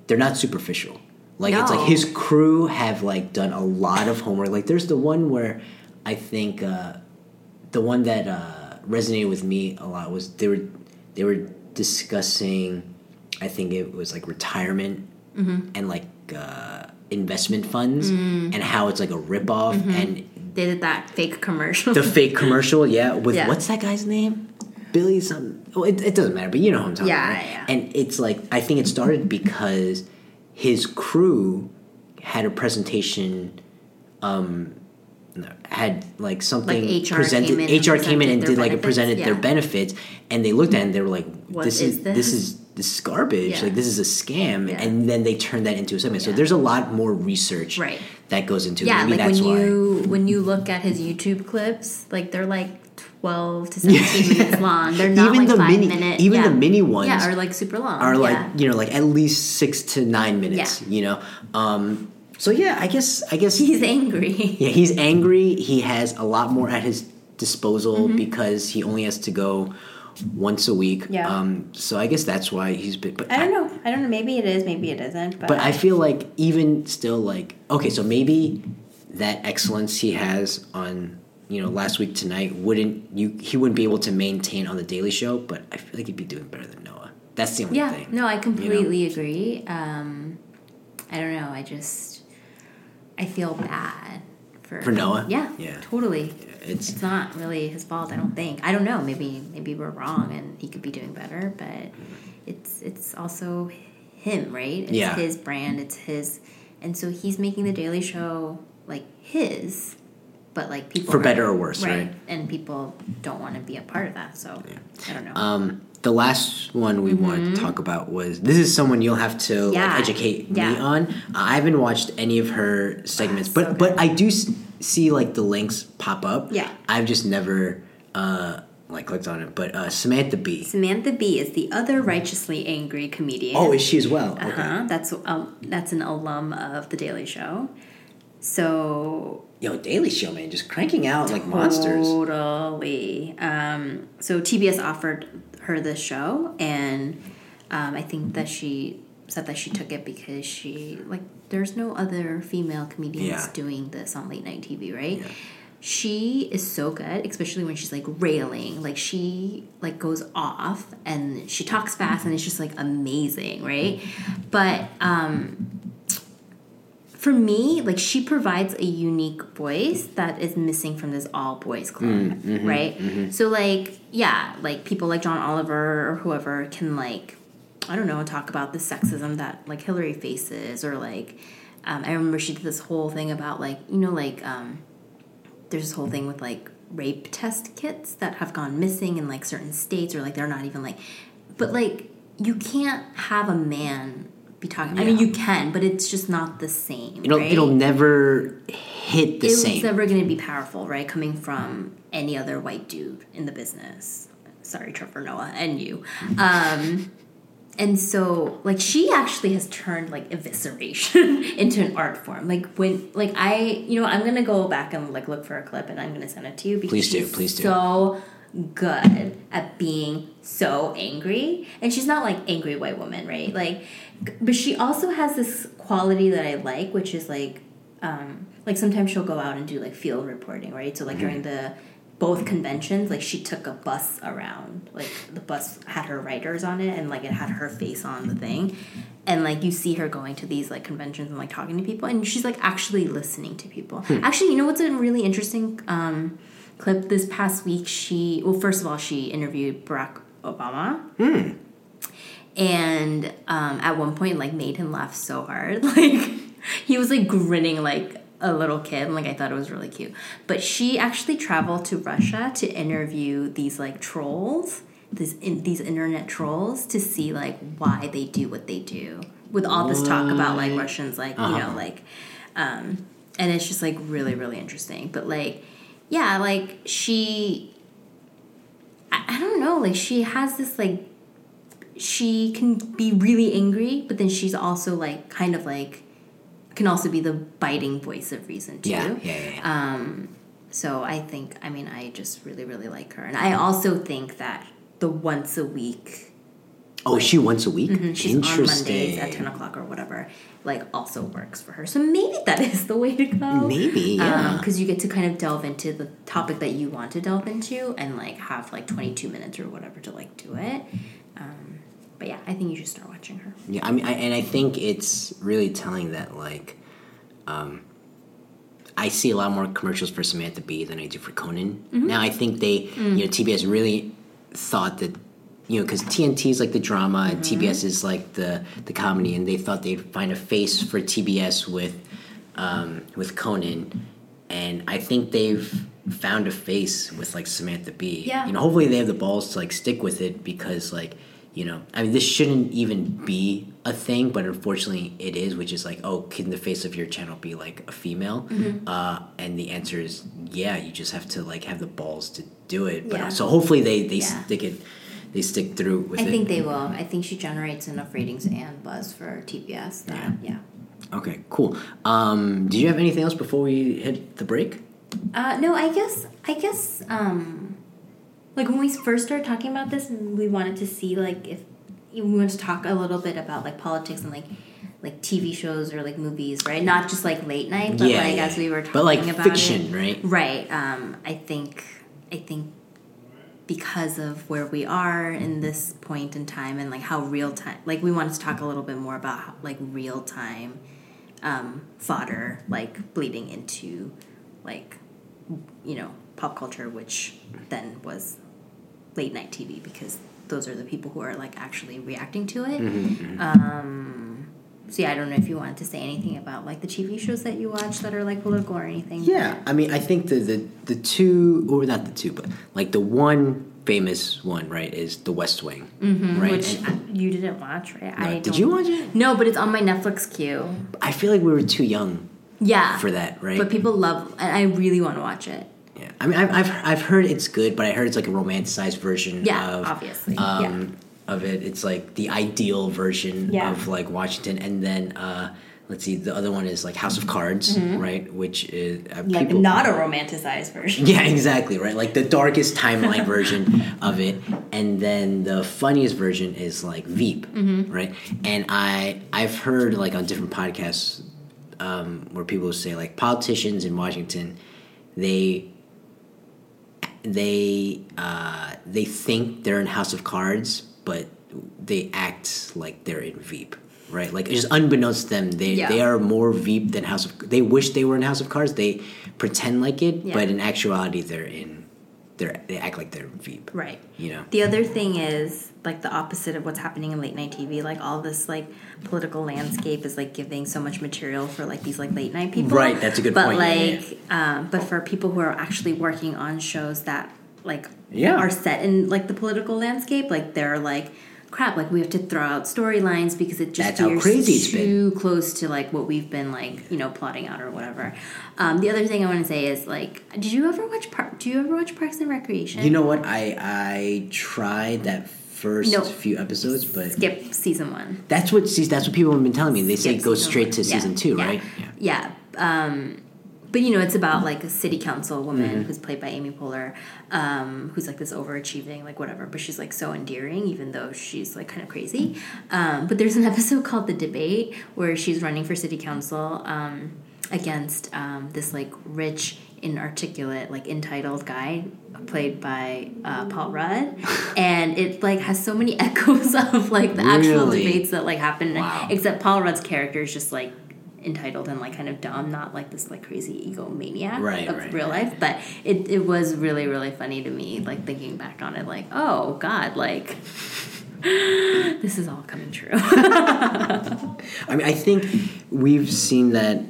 S2: they're not superficial. Like it's like his crew have like done a lot of homework. Like there's the one where I think uh, the one that uh, resonated with me a lot was they were they were discussing. I think it was like retirement
S1: Mm-hmm.
S2: and like uh, investment funds
S1: Mm.
S2: and how it's like a ripoff
S1: Mm-hmm.
S2: and
S1: they did that fake commercial
S2: the fake commercial, yeah, with
S1: Yeah.
S2: what's that guy's name? Billy something. Oh, it, it doesn't matter, but you know who I'm talking
S1: Yeah,
S2: about. right?
S1: yeah.
S2: And it's like I think it started because his crew had a presentation, um, had like something
S1: Like HR
S2: presented.
S1: came
S2: HR came in and did like a presented their benefits, and they looked at it and they were like,
S1: What
S2: "This
S1: is
S2: is
S1: this?
S2: this is this is garbage.
S1: Yeah.
S2: Like this is a scam."
S1: Yeah.
S2: And then they turned that into a segment. So there's a lot more research
S1: Right.
S2: That goes into it.
S1: yeah
S2: Maybe
S1: like when
S2: why.
S1: you when you look at his youtube clips like they're like 12 to 17 [LAUGHS] minutes long they're not
S2: Even
S1: like
S2: the
S1: five
S2: mini-
S1: minute
S2: even
S1: yeah.
S2: the mini ones
S1: yeah are like super long
S2: are like
S1: yeah.
S2: you know like at least six to nine minutes
S1: Yeah.
S2: you know um so yeah i guess i guess
S1: he's angry [LAUGHS]
S2: yeah he's angry he has a lot more at his disposal
S1: Mm-hmm.
S2: because he only has to go once a week
S1: Yeah.
S2: um so i guess that's why he's been but
S1: i don't know i don't know maybe it is maybe it isn't but,
S2: but i feel like even still like okay so maybe that excellence he has on you know last week tonight wouldn't you he wouldn't be able to maintain on the daily show but i feel like he'd be doing better than noah That's the only
S1: Yeah,
S2: thing.
S1: no, I completely agree. Um, I don't know. I just I feel bad for
S2: For Noah?
S1: Yeah,
S2: Yeah.
S1: totally.
S2: It's
S1: It's not really his fault. I don't think. I don't know. Maybe maybe we're wrong and he could be doing better, but it's it's also him, right? It's
S2: Yeah.
S1: his brand. It's his, and so he's making the Daily Show like his. But like people
S2: For better or worse, right?
S1: And people don't want to be a part of that. So I don't know.
S2: Um, the last one we wanted to talk about was this is someone you'll have to
S1: Mm-hmm. Yeah.
S2: like, educate me on. Uh, I haven't watched any of her segments, but
S1: so
S2: but. I do s- see like the links pop up.
S1: Yeah.
S2: I've just never uh, like clicked on it. But uh, Samantha B.
S1: Samantha Bee is the other righteously angry comedian.
S2: Oh, is she as well?
S1: Uh huh. That's um, that's an alum of the Daily Show. So
S2: Yo, Daily Show man, just cranking out like monsters.
S1: Totally. Um, so TBS offered her this show, and um, I think that she said that she took it because she like there's no other female comedians
S2: Yeah.
S1: doing this on late night TV, right?
S2: Yeah.
S1: She is so good, especially when she's like railing. Like she like goes off and she talks fast and it's just like amazing, right? But um for me, like she provides a unique voice that is missing from this all boys club,
S2: Mm, mm-hmm,
S1: right? So like, yeah, like people like John Oliver or whoever can like, I don't know, talk about the sexism that like Hillary faces, or like, um, I remember she did this whole thing about like, you know, like, um, there's this whole thing with like rape test kits that have gone missing in like certain states, or like they're not even like, but like you can't have a man be talking. I mean, you can, but it's just not the same.
S2: It'll
S1: right?
S2: it'll never hit the
S1: it's
S2: same.
S1: It's never going to be powerful, right? Coming from any other white dude in the business. Sorry, Trevor Noah, and you. Um, and so, like, she actually has turned like evisceration [LAUGHS] into an art form. Like when, like I, you know, I'm gonna go back and like look for a clip, and I'm gonna send it to you because
S2: Please do,
S1: she's
S2: please do.
S1: So good at being so angry, and she's not like angry white woman, right? Like, but she also has this quality that I like, which is like um, like sometimes she'll go out and do like field reporting, right? So like
S2: Mm-hmm.
S1: during the both conventions, like she took a bus around. Like the bus had her writers on it and like it had her face on the thing. And like you see her going to these like conventions and like talking to people and she's like actually listening to people.
S2: Hmm.
S1: Actually, you know what's a really interesting um, clip this past week? She well, first of all, she interviewed Barack Obama
S2: Hmm.
S1: And um, at one point like made him laugh so hard. [LAUGHS] Like he was like grinning like a little kid. And like i thought it was really cute. But she actually traveled to russia to interview these like trolls these in, these internet trolls to see like why they do what they do with all this talk about like russians like you
S2: Uh-huh.
S1: know like um and it's just like really really interesting. But like yeah like she I, I don't know. Like she has this like she can be really angry, but then she's also like kind of like can also be the biting voice of reason too.
S2: yeah, yeah, yeah. yeah.
S1: Um, so I think I mean I just really really like her, and I also think that the once a week
S2: oh, is she once a week?
S1: mm-hmm, she's on Mondays at ten o'clock or whatever, like also works for her. So maybe that [LAUGHS] is the way to go.
S2: Maybe, yeah.
S1: because you get to kind of delve into the topic that you want to delve into, and like have like twenty two minutes or whatever to like do it. But yeah, I think you should start watching her.
S2: Yeah, I mean, I, and I think it's really telling that like, um, I see a lot more commercials for Samantha Bee than I do for Conan.
S1: Mm-hmm.
S2: Now I think they,
S1: Mm.
S2: you know, TBS really thought that, you know, because TNT is like the drama and
S1: Mm-hmm.
S2: TBS is like the the comedy, and they thought they'd find a face for TBS with, um, with Conan, and I think they've found a face with like Samantha Bee.
S1: Yeah.
S2: You know, hopefully they have the balls to like stick with it because like you know i mean this shouldn't even be a thing but unfortunately it is which is like oh can the face of your channel be like a female
S1: Mm-hmm.
S2: uh, and the answer is yeah you just have to like have the balls to do it but
S1: Yeah.
S2: so hopefully they they
S1: Yeah.
S2: stick it they stick through with
S1: I
S2: it
S1: think they will. I think she generates enough ratings and buzz for TBS. That, yeah.
S2: okay cool um do you have anything else before we hit the break
S1: Uh, no, I guess. I guess. Um, like when we first started talking about this, we wanted to see like if we wanted to talk a little bit about like politics and like like TV shows or like movies, right? Not just like late night, but
S2: Yeah,
S1: like
S2: yeah,
S1: as we were talking
S2: but like
S1: about
S2: fiction
S1: it.
S2: right
S1: Right. Um, I think I think because of where we are in this point in time and like how real time like we wanted to talk a little bit more about how, like real time um, fodder like bleeding into like you know pop culture which then was late night tv because those are the people who are like actually reacting to it. Um, so yeah i don't know if you wanted to say anything about like the tv shows that you watch that are like political or anything.
S2: Yeah, I mean, I think the the the two, or not the two, but like the one famous one, right, is The West Wing, right?
S1: which I- you didn't watch right?
S2: No,
S1: I
S2: did you watch it?
S1: no but it's on my netflix queue.
S2: I feel like we were too young
S1: yeah.
S2: for that, right?
S1: but people love and i really want to watch it
S2: I mean, I've, I've I've heard it's good, but I heard it's like a romanticized version.
S1: Yeah,
S2: of,
S1: obviously,
S2: um,
S1: yeah.
S2: Of it, it's like the ideal version
S1: Yeah.
S2: of like Washington, and then uh, let's see, the other one is like House of Cards, right? Which is uh,
S1: Mm-hmm. like
S2: people-
S1: not a romanticized version
S2: Yeah, exactly, right? Like the darkest timeline version [LAUGHS] of it, and then the funniest version is like Veep,
S1: Mm-hmm.
S2: right? And I I've heard like on different podcasts um, where people say like politicians in Washington, they they uh, they think they're in House of Cards, but they act like they're in Veep. Right, like just unbeknownst to them, they
S1: Yeah.
S2: they are more Veep than House of. They wish they were in House of Cards. They pretend like it,
S1: Yeah.
S2: but in actuality, they're in. They're they act like they're in Veep.
S1: right
S2: You know.
S1: The other thing is like the opposite of what's happening in late night TV. Like all this like political landscape is like giving so much material for like these like late night people.
S2: Right, that's a good
S1: but
S2: point, yeah,
S1: like, um, but for people who are actually working on shows that like
S2: Yeah.
S1: are set in like the political landscape, like they're like. Crap! Like we have to throw out storylines because it just
S2: That's crazy
S1: too close to like what we've been like you know plotting out or whatever. Um, the other thing I want to say is like, did you ever watch Park? Do you ever watch Parks and Recreation?
S2: You know what? I I tried that first
S1: No.
S2: few episodes, but
S1: skip season one.
S2: that's what see that's what people have been telling me. They say go straight
S1: one.
S2: to
S1: Yeah,
S2: season two,
S1: yeah,
S2: right?
S1: Yeah. Um, but you know, it's about like a city council woman
S2: Mm-hmm.
S1: who's played by Amy Poehler, um, who's like this overachieving, like whatever, but she's like so endearing, even though she's like kind of crazy. Um, but there's an [LAUGHS] episode called The Debate where she's running for city council um, against um, this like rich, inarticulate, like entitled guy played by uh, Paul Rudd, and it like has so many [LAUGHS] echoes of like the actual debates that like happen.
S2: Wow.
S1: Except Paul Rudd's character is just like entitled and like kind of dumb, not like this like crazy egomaniac
S2: Right,
S1: of
S2: right,
S1: real life. But it, it was really, really funny to me, like thinking back on it, like, oh God, like [LAUGHS] this is all coming true. [LAUGHS]
S2: I mean, I think we've seen that,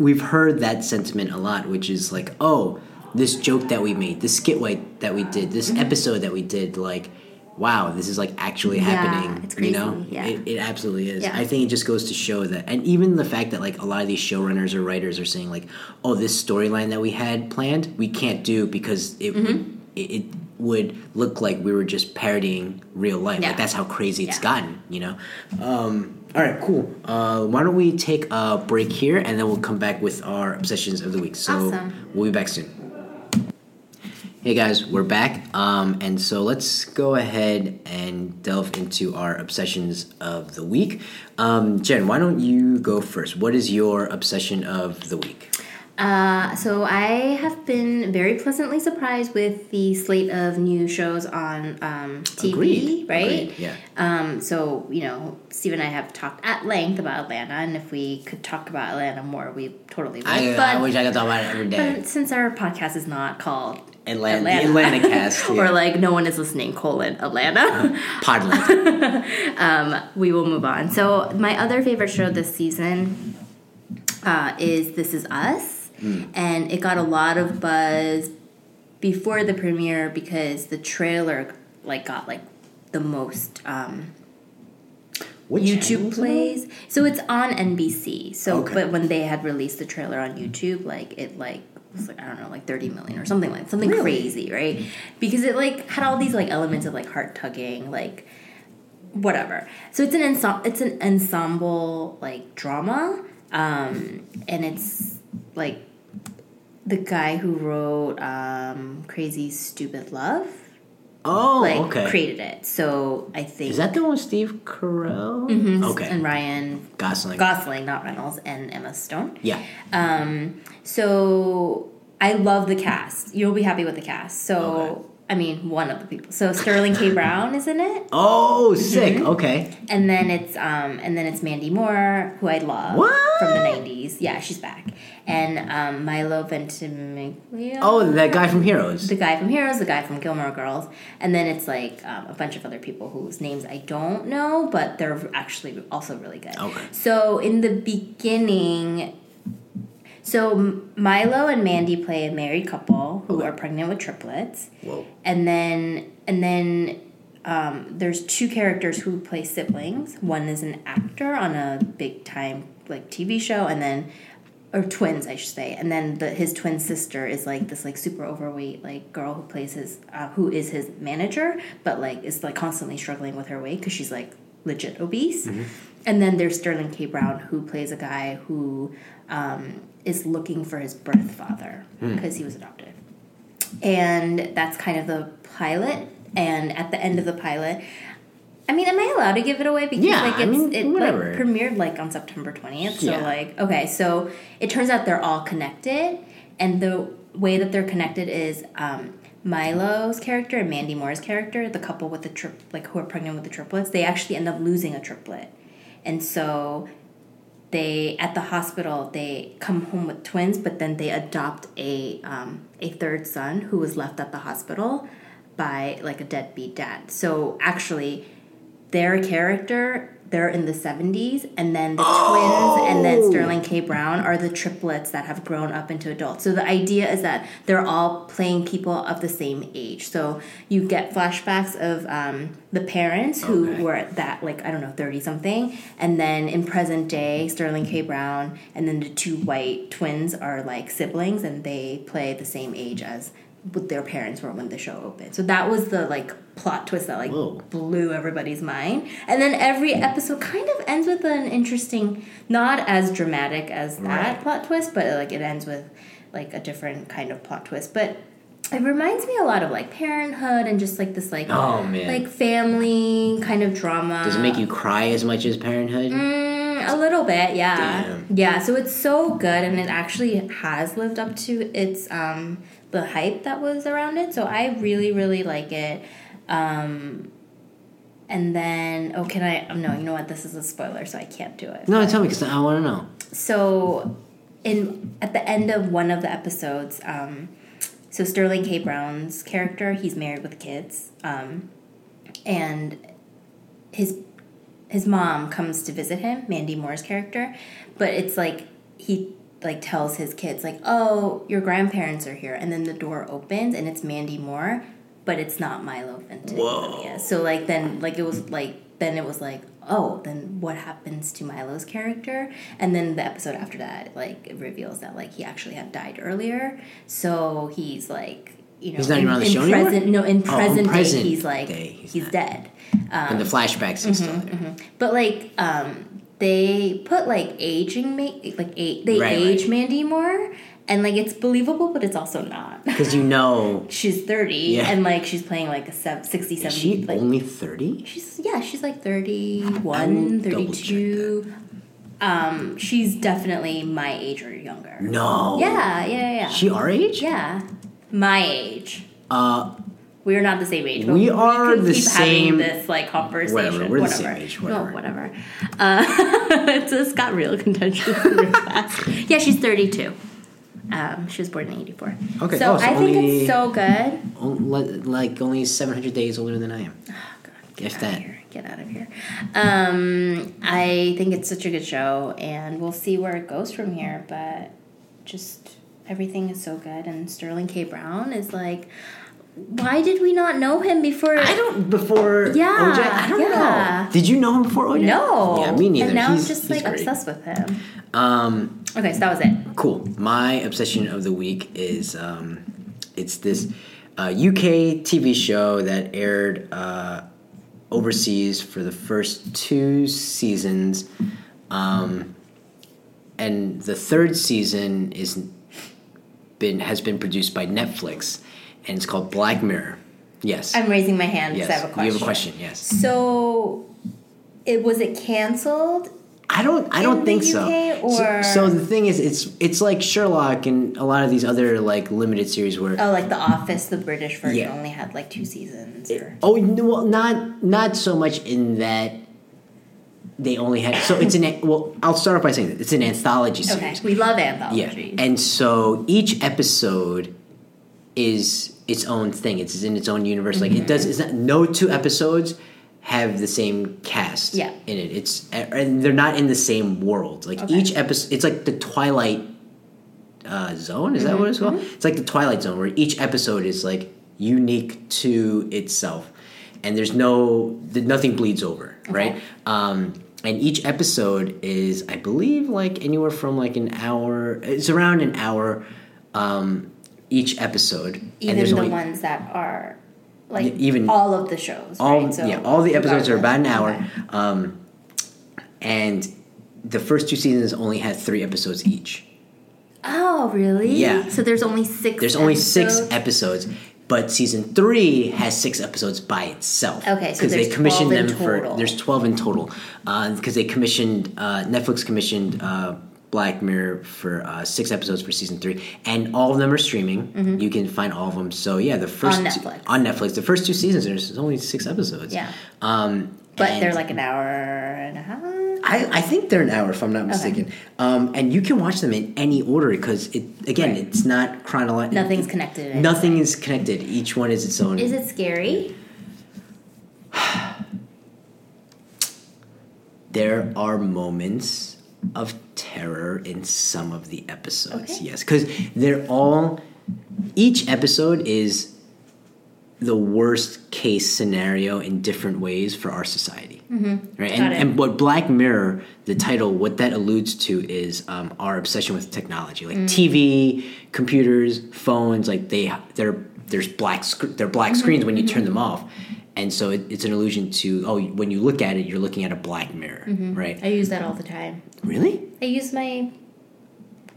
S2: we've heard that sentiment a lot, which is like, oh, this joke that we made, this skitway that we did, this episode that we did, like, wow, this is like actually
S1: Mm-hmm. Yeah,
S2: happening.
S1: it's
S2: You know,
S1: crazy, yeah.
S2: it, it absolutely is.
S1: Yeah.
S2: I think it just goes to show that, and even the fact that like a lot of these showrunners or writers are saying like, oh, this storyline that we had planned, we can't do because it
S1: Mm-hmm.
S2: would it, it would look like we were just parodying real life.
S1: Yeah.
S2: Like that's how crazy it's gotten. You know. Um, all right, cool. Uh, why don't we take a break here and then we'll come back with our obsessions of the week. So
S1: Awesome.
S2: we'll be back soon. Hey guys, we're back. Um, and so let's go ahead and delve into our obsessions of the week. Um, Jen, why don't you go first? What is your obsession of the week?
S1: Uh, so I have been very pleasantly surprised with the slate of new shows on um, TV,
S2: Agreed.
S1: right?
S2: Agreed, yeah.
S1: Um, so you know, Steve and I have talked at length about Atlanta, and if we could talk about Atlanta more, we totally would.
S2: I,
S1: but,
S2: I wish I could talk about it every day.
S1: but since our podcast is not called
S2: Atlanta, Atlanta cast, [LAUGHS] yeah.
S1: or like no one is listening, colon Atlanta.
S2: Podland. [LAUGHS]
S1: we will move on. So my other favorite show this season uh, is This Is Us, and it got a lot of buzz before the premiere because the trailer like got like the most um,
S2: What
S1: YouTube plays. So it's on NBC. So
S2: Okay.
S1: but when they had released the trailer on YouTube, like it like was like I don't know, like thirty million or something like something
S2: Really?
S1: crazy, right? Because it like had all these like elements of like heart tugging, like whatever. So it's an ensemble. It's an ensemble like drama, um, and it's like the guy who wrote um, "Crazy Stupid Love."
S2: Oh,
S1: Like
S2: okay.
S1: created it. So I think
S2: Is that the one with Steve Carell?
S1: Mhm,
S2: Okay.
S1: and Ryan
S2: Gosling.
S1: Gosling, not Reynolds, and Emma Stone.
S2: yeah.
S1: Um, so I love the cast. You'll be happy with the cast. So I mean, one of the people. So Sterling K. Brown is in it,
S2: Oh, sick.
S1: Mm-hmm.
S2: Okay.
S1: and then it's um, and then it's Mandy Moore, who I love
S2: What?
S1: from the '90s. Yeah, she's back, and um, Milo Ventimiglia.
S2: Oh, that guy from Heroes.
S1: the guy from Heroes, the guy from Gilmore Girls, and then it's like um, a bunch of other people whose names I don't know, but they're actually also really good.
S2: Okay.
S1: So in the beginning, so Milo and Mandy play a married couple who
S2: Okay.
S1: are pregnant with triplets,
S2: Whoa.
S1: and then and then um, there's two characters who play siblings. One is an actor on a big time like TV show, and then or twins, I should say. And then the, his twin sister is like this like super overweight like girl who plays his uh, who is his manager, but like is like constantly struggling with her weight because she's like legit obese. And then there's Sterling K. Brown who plays a guy who um, is looking for his birth father because he was adopted and that's kind of the pilot. And at the end of the pilot, I mean, am I allowed to give it away? Because
S2: Yeah,
S1: like
S2: I mean,
S1: it
S2: whatever.
S1: like premiered like on September twentieth. So
S2: Yeah.
S1: like okay, so it turns out they're all connected, and the way that they're connected is um, Milo's character and Mandy Moore's character, the couple with the trip like who are pregnant with the triplets, they actually end up losing a triplet, and so they at the hospital they come home with twins but then they adopt a um, a third son who was left at the hospital by like a deadbeat dad. So actually their character they're in the 70s and then the twins and then sterling k. Brown are the triplets that have grown up into adults. So the idea is that they're all playing people of the same age. So you get flashbacks of um, the parents who
S2: Okay.
S1: were at that like i don't know 30 something and then in present day sterling k. Brown and then the two white twins are like siblings and they play the same age as what their parents were when the show opened so that was the like plot twist that like
S2: Whoa.
S1: blew everybody's mind and then every episode kind of ends with an interesting not as dramatic as that
S2: Right.
S1: plot twist but like it ends with like a different kind of plot twist but it reminds me a lot of like parenthood and just like this like
S2: Oh, man.
S1: like family kind of drama
S2: Does it make you cry as much as Parenthood?
S1: Mm, a little bit, yeah.
S2: Damn.
S1: Yeah, so it's so good and it actually has lived up to its um the hype that was around it. So I really really like it. Um and then oh can I oh, no, you know what? This is a spoiler so I can't do it.
S2: No, tell me because I want to know.
S1: So in at the end of one of the episodes um so Sterling K Brown's character, he's married with kids. Um and his his mom comes to visit him, Mandy Moore's character, but it's like he like tells his kids like, "Oh, your grandparents are here," and then the door opens and it's Mandy Moore, but it's not Milo Ventimiglia. So like then like it was like then it was like, oh, then what happens to Milo's character? And then the episode after that, like reveals that like he actually had died earlier, so he's like. You know,
S2: He's not
S1: in,
S2: even on the
S1: in
S2: show anymore?
S1: present, No, in
S2: Oh, in
S1: present,
S2: present
S1: day, he's like
S2: day, he's
S1: he's,
S2: not.
S1: dead.
S2: and the um, flashbacks and mm-hmm, stuff. Mm-hmm.
S1: But like, um, they put like aging, ma- like a- they
S2: Right,
S1: age
S2: right.
S1: Mandy Moore and like it's believable, but it's also not.
S2: Because you know, [LAUGHS]
S1: she's thirty,
S2: Yeah.
S1: and like she's playing like a sev- 60,
S2: is
S1: 70,
S2: she
S1: like
S2: only 30?
S1: she's yeah, she's like 31,
S2: I will
S1: 32. Um, she's definitely my age or younger.
S2: No.
S1: Yeah, yeah, yeah.
S2: She our age?
S1: yeah, my age.
S2: Uh,
S1: We're not the same age. but
S2: We are
S1: could
S2: the
S1: keep
S2: same-
S1: Having this like conversation.
S2: Whatever, we're the
S1: whatever.
S2: same age,
S1: No,
S2: whatever.
S1: whatever. Uh, [LAUGHS] it's just got real contentious. [LAUGHS] Yeah, she's thirty-two. Um, she was born in eighty-four.
S2: Okay,
S1: So,
S2: oh, so
S1: I think
S2: only-
S1: it's so good.
S2: on- li- like only 700 days older than I am.
S1: Oh, God, get
S2: If
S1: out
S2: that.
S1: of here. Get out of here. Um, I think it's such a good show, and we'll see where it goes from here. But just everything is so good, and Sterling K. Brown is like. Why did we not know him before?
S2: I don't before
S1: Yeah,
S2: OJ. I don't
S1: yeah.
S2: know. Did you know him before OJ?
S1: No.
S2: Yeah, me neither.
S1: And now
S2: he's,
S1: I'm just like
S2: great.
S1: obsessed with him.
S2: Um,
S1: Okay, so that was it.
S2: cool. My obsession of the week is um, it's this uh, UK TV show that aired uh, overseas for the first two seasons, um, and the third season is been has been produced by Netflix, and it's called Black Mirror. Yes.
S1: I'm raising my hand
S2: yes.
S1: I have a question.
S2: You have a question. Yes.
S1: So, it was it canceled
S2: I don't. I don't think so. So. So the thing is, it's it's like Sherlock and a lot of these other like limited series where.
S1: Oh, like The Office, the British version
S2: Yeah.
S1: only had like two seasons. Or...
S2: Oh well, not not so much in that they only had. So it's an [LAUGHS] well. I'll start off by saying that it's an anthology
S1: Okay,
S2: series.
S1: we love
S2: Yeah,
S1: anthologies.
S2: and so each episode is its own thing. It's in its own universe. Like it does. It's not. No two episodes have the same cast.
S1: Yeah.
S2: in it. It's and they're not in the same world. Like
S1: Okay.
S2: each episode, it's like the Twilight uh, Zone. Is that what it's called? It's like the Twilight Zone, where each episode is like unique to itself, and there's no nothing bleeds over, right? Um, and each episode is, I believe, like anywhere from like an hour. It's around an hour. Um, each episode, and
S1: Even
S2: there's
S1: the
S2: only
S1: ones that are like
S2: even-
S1: all of the shows.
S2: all
S1: right? So
S2: yeah all the episodes are about an hour
S1: Okay.
S2: um, and the first two seasons only had three episodes each
S1: Oh, really?
S2: Yeah.
S1: So there's only six.
S2: there's only six
S1: episodes?
S2: episodes but season three has six episodes by itself
S1: Okay, so
S2: because they commissioned
S1: 12 in
S2: them for there's 12 in total because they commissioned uh, netflix commissioned uh, black mirror for uh, six episodes for season three and all of them are streaming you can find all of them so yeah the first
S1: Mm-hmm. On
S2: two-
S1: Netflix.
S2: on netflix the first two seasons there's only six episodes
S1: Yeah.
S2: um,
S1: But they're like an hour and a half.
S2: I, I think they're an hour if I'm not mistaken. Um, and you can watch them in any order because it again
S1: Right.
S2: it's not chronological.
S1: Nothing's connected. in
S2: Nothing is connected. Each one is its own.
S1: Is it scary? [SIGHS]
S2: there are moments of terror in some of the episodes.
S1: Okay.
S2: Yes, because they're all. Each episode is the worst case scenario in different ways for our society. Mm-hmm. Right, and, and what Black Mirror, the title, what that alludes to is um, our obsession with technology, like TV, computers, phones. Like they, they're there's black sc- they're black screens when you turn them off. And so it, it's an allusion to oh, when you look at it, you're looking at a black mirror, mm-hmm. right?
S1: I use that all the time.
S2: Really?
S1: I use my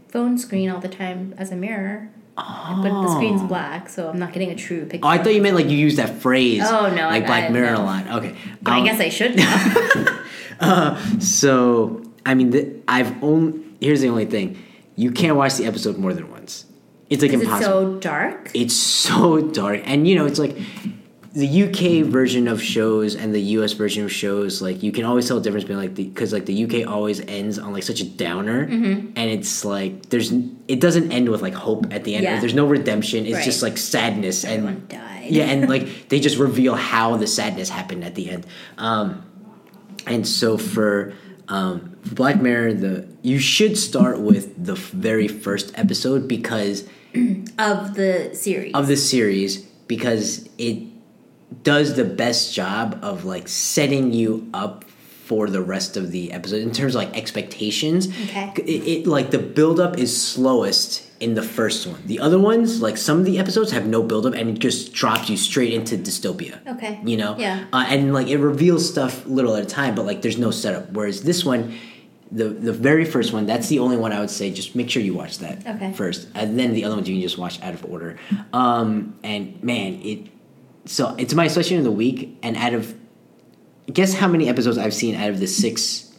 S1: phone screen all the time as a mirror. Oh. But the ah. screen's black, so I'm not getting a true picture.
S2: Oh, I thought you meant like you used that phrase.
S1: Oh, no,
S2: like
S1: I-
S2: Black
S1: I-
S2: Mirror
S1: no.
S2: a lot. Okay,
S1: But I
S2: Um,
S1: guess I should [LAUGHS] now.
S2: Uh, so I mean, the, I've only here's the only thing: you can't watch the episode more than once. It's like impossible.
S1: so dark?
S2: it's so dark, and you know, it's like the UK version of shows and the US version of shows. Like you can always tell the difference between like the because like the UK always ends on like such a downer,
S1: Mm-hmm.
S2: and it's like there's it doesn't end with like hope at the end.
S1: Yeah.
S2: There's no redemption. It's
S1: Right.
S2: just like sadness and
S1: Everyone died.
S2: yeah, and like [LAUGHS] they just reveal how the sadness happened at the end. Um, and so for um, Black Mirror, the you should start with the very first episode because [CLEARS THROAT]
S1: Of the series.
S2: of the series because it does the best job of like setting you up for the rest of the episode in terms of like expectations.
S1: Okay.
S2: It, it like the buildup is slowest in the first one. The other ones, like some of the episodes have no buildup and it just drops you straight into dystopia.
S1: Okay.
S2: You know?
S1: Yeah.
S2: Uh, and like it reveals stuff little at a time, but like there's no setup. Whereas this one, the the very first one, that's the only one I would say. Just make sure you watch that
S1: Okay.
S2: first, and then the other ones you can just watch out of order. Um, and man, it so it's my selection of the week, and out of guess how many episodes I've seen out of the six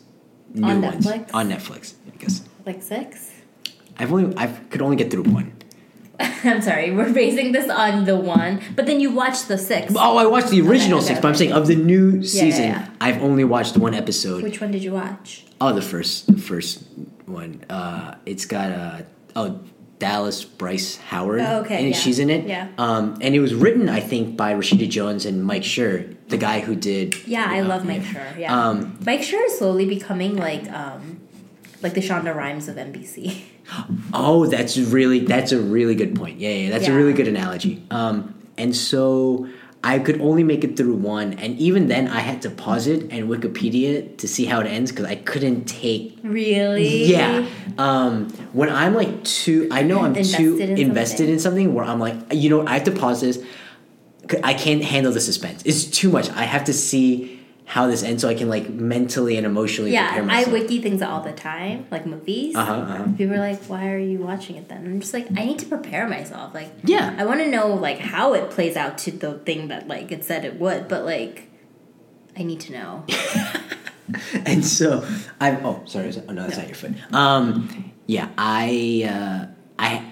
S2: new
S1: On
S2: ones
S1: Netflix?
S2: on Netflix. I guess
S1: like six?
S2: I've only I could only get through one. [LAUGHS]
S1: I'm sorry, we're basing this on the one, but then you watched the six.
S2: Oh, I watched the original
S1: okay,
S2: six, but I'm saying of the new season,
S1: yeah.
S2: I've only watched one episode.
S1: Which one did you watch?
S2: Oh, the first, the first one. Uh, it's got uh, oh Dallas Bryce Howard.
S1: Oh, okay,
S2: and
S1: yeah.
S2: she's in it.
S1: Yeah.
S2: Um, and it was written, I think, by Rashida Jones and Mike Schur, the guy who did.
S1: Yeah, I
S2: uh,
S1: love Mike Schur. Yeah,
S2: Um,
S1: Mike Schur is slowly becoming like um, like the Shonda Rhimes of NBC. [GASPS]
S2: Oh, that's really that's a really good point. Yeah, yeah, that's a really good analogy. Um, and so I could only make it through one, and even then, I had to pause it and Wikipedia to see how it ends because I couldn't take
S1: Really?
S2: Yeah. Um, when I'm like too, I know I'm too
S1: Invested in
S2: invested
S1: something.
S2: in something where I'm like, you know, I have to pause this. I can't handle the suspense. It's too much. I have to see how this ends so I can like mentally and emotionally prepare
S1: Yeah, I wiki things all the time, like movies.
S2: Uh huh. Uh-huh.
S1: People are like, "Why are you watching it then?" I'm just like, I need to prepare myself. Like,
S2: Yeah.
S1: I want to know like how it plays out to the thing that like it said it would, but like, I need to know. [LAUGHS]
S2: and so I'm, oh sorry oh no that's not your foot. Um, yeah, I uh, I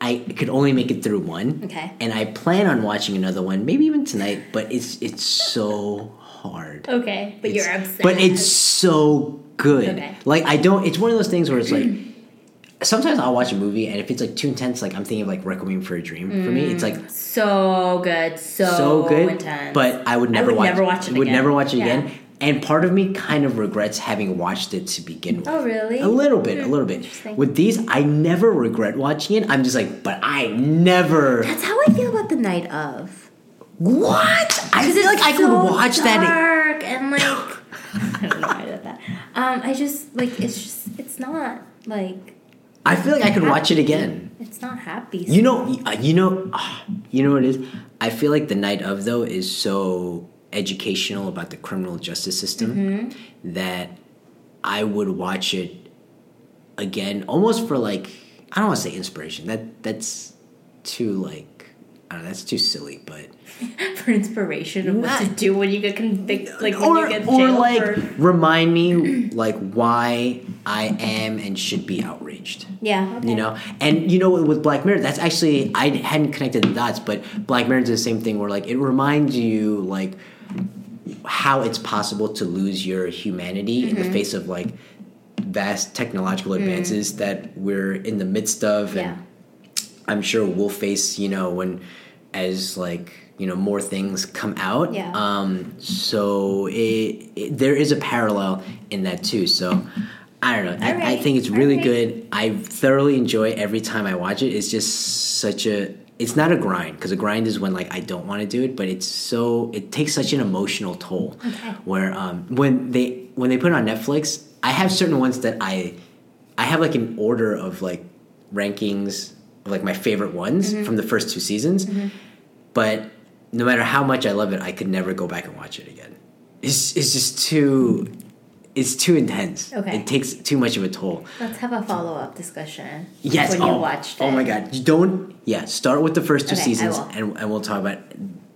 S2: I could only make it through one.
S1: Okay.
S2: And I plan on watching another one, maybe even tonight. But it's it's so hard.
S1: Okay, but you're
S2: It's-
S1: upset.
S2: But it's so good.
S1: Okay.
S2: Like I don't. It's one of those things where it's like. [CLEARS THROAT] Sometimes I'll watch a movie and if it's like too intense, like I'm thinking of like Requiem for a Dream. For me, it's like
S1: so good, so,
S2: so good,
S1: intense.
S2: but I would never
S1: would
S2: watch.
S1: never watch it
S2: Would
S1: again.
S2: never watch it
S1: Yeah.
S2: again. And part of me kind of regrets having watched it to begin with.
S1: Oh, really?
S2: A little bit, a little bit. With these, I never regret watching it. I'm just like, but I never.
S1: That's how I feel about the night of.
S2: What? I feel like I could
S1: so
S2: watch that.
S1: dark and like [LAUGHS] I don't know why I did that. Um, I just like it's just it's not like
S2: I feel like I could watch it again.
S1: it's not happy.
S2: You know, you know, ah, you know what it is. I feel like the night of though is so educational about the criminal justice system
S1: Mm-hmm.
S2: that I would watch it again, almost for like I don't want to say inspiration. That that's too like know. That's too silly, but [LAUGHS]
S1: for inspiration of what to do when you get convicted, like when
S2: or
S1: you get
S2: or like
S1: for
S2: remind me like why I am and should be outraged.
S1: yeah. Okay.
S2: You know, and you know with Black Mirror, that's actually I hadn't connected the dots, but Black Mirror is the same thing where like it reminds you like how it's possible to lose your humanity in
S1: Mm-hmm.
S2: the face of like vast technological advances that we're in the midst of,
S1: Mm. Yeah.
S2: and I'm sure we'll face you know when as like you know more things come out.
S1: Yeah.
S2: Um. So it, it there is a parallel in that too. So. I don't know. I, I think it's really
S1: alright.
S2: good. I thoroughly enjoy every time I watch it. It's just such a. It's not a grind because a grind is when like I don't want to do it, but it's so it takes such an emotional toll.
S1: Okay.
S2: Where um when they when they put it on Netflix, I have certain ones that I I have like an order of like rankings like my favorite ones
S1: Mm-hmm.
S2: from the first two seasons, but no matter how much I love it, I could never go back and watch it again. It's it's just too. It's too intense.
S1: Okay.
S2: It takes too much of a toll.
S1: Let's have a follow up discussion.
S2: Yes.
S1: When
S2: oh,
S1: you watched it.
S2: Oh my god. You don't. Yeah. Start with the first two
S1: Okay,
S2: seasons, and and we'll talk about.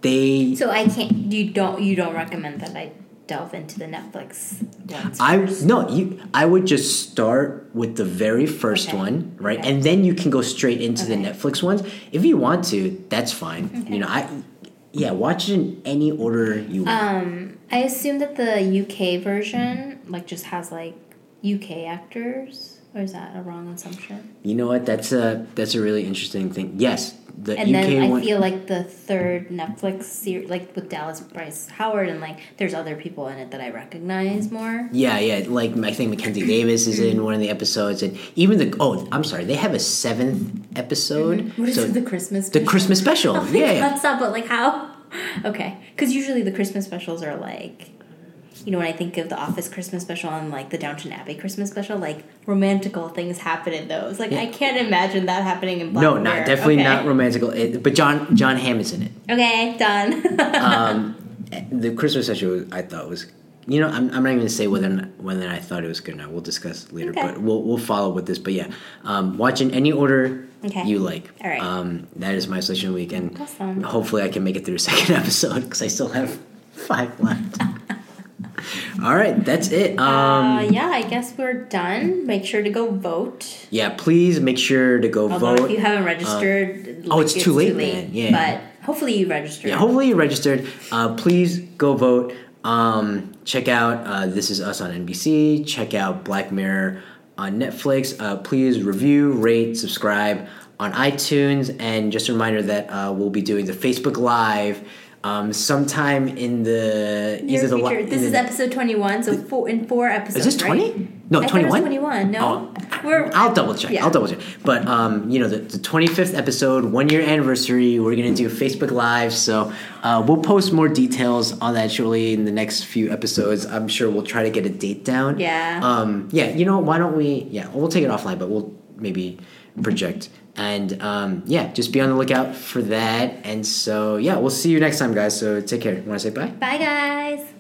S2: They.
S1: So I can't. You don't. You don't recommend that I delve into the Netflix ones.
S2: I
S1: first?
S2: no. You. I would just start with the very first
S1: Okay.
S2: one, right,
S1: Okay.
S2: and then you can go straight into the Netflix ones if you want to. That's fine. You know. I. Yeah. Watch it in any order you want.
S1: Um, I assume that the UK version like just has like UK actors, or is that a wrong assumption?
S2: you know what? That's a that's a really interesting thing. Yes. The
S1: And
S2: UK
S1: then I
S2: one.
S1: feel like the third Netflix series, like with Dallas Bryce Howard, and like there's other people in it that I recognize more.
S2: Yeah, yeah. Like I think Mackenzie [CLEARS THROAT] Davis is in mm-hmm. one of the episodes, and even the oh, I'm sorry, they have a seventh episode. Mm-hmm.
S1: What is
S2: so
S1: it, the Christmas?
S2: the
S1: special?
S2: Christmas special. [LAUGHS]
S1: Oh
S2: yeah, yeah.
S1: stop! But like how? [LAUGHS] Okay, because usually the Christmas specials are like, you know, when I think of the Office Christmas special and like the Downton Abbey Christmas special, like romantical things happen in those. Like I can't imagine that happening in Black
S2: No, not definitely
S1: Okay.
S2: not romantical. It, but Jon Jon Hamm is in it.
S1: Okay, done. [LAUGHS]
S2: Um, the Christmas special I thought was. You know, I'm, I'm not even gonna say whether or not, whether I thought it was good or not. We'll discuss later,
S1: Okay.
S2: but we'll we'll follow with this. But yeah, um, watch in any order
S1: Okay.
S2: you like.
S1: All right.
S2: Um, that is my selection week, and
S1: Awesome.
S2: hopefully I can make it through a [LAUGHS] second episode because I still have five left. All right, that's it. Um,
S1: uh, yeah, I guess we're done. Make sure to go vote.
S2: Yeah, please make sure to go
S1: Although
S2: vote.
S1: if you haven't registered,
S2: oh, it's too late then, yeah.
S1: But hopefully you registered.
S2: yeah, hopefully you registered. Uh, please go vote. Um, check out uh, This Is Us on NBC. Check out Black Mirror on Netflix. Uh, please review, rate, subscribe on iTunes. And just a reminder that uh, we'll be doing the Facebook Live um, sometime in the
S1: Near
S2: either the
S1: future.
S2: li-
S1: This is
S2: the-
S1: episode twenty-one. So four in four episodes.
S2: Is this
S1: right?
S2: 20? No,
S1: it was
S2: 21?
S1: Twenty-one. No,
S2: Oh,
S1: we're.
S2: I'll double check.
S1: yeah.
S2: I'll double check. But um, you know, the, the 25th episode, one year anniversary. We're gonna do Facebook Live, so uh, we'll post more details on that shortly in the next few episodes. I'm sure we'll try to get a date down.
S1: Yeah.
S2: Um, yeah. You know, why don't we? Yeah, we'll take it offline, but we'll maybe project. And um, yeah, just be on the lookout for that. And so yeah, we'll see you next time, guys. So take care. Want to say bye?
S1: Bye, guys.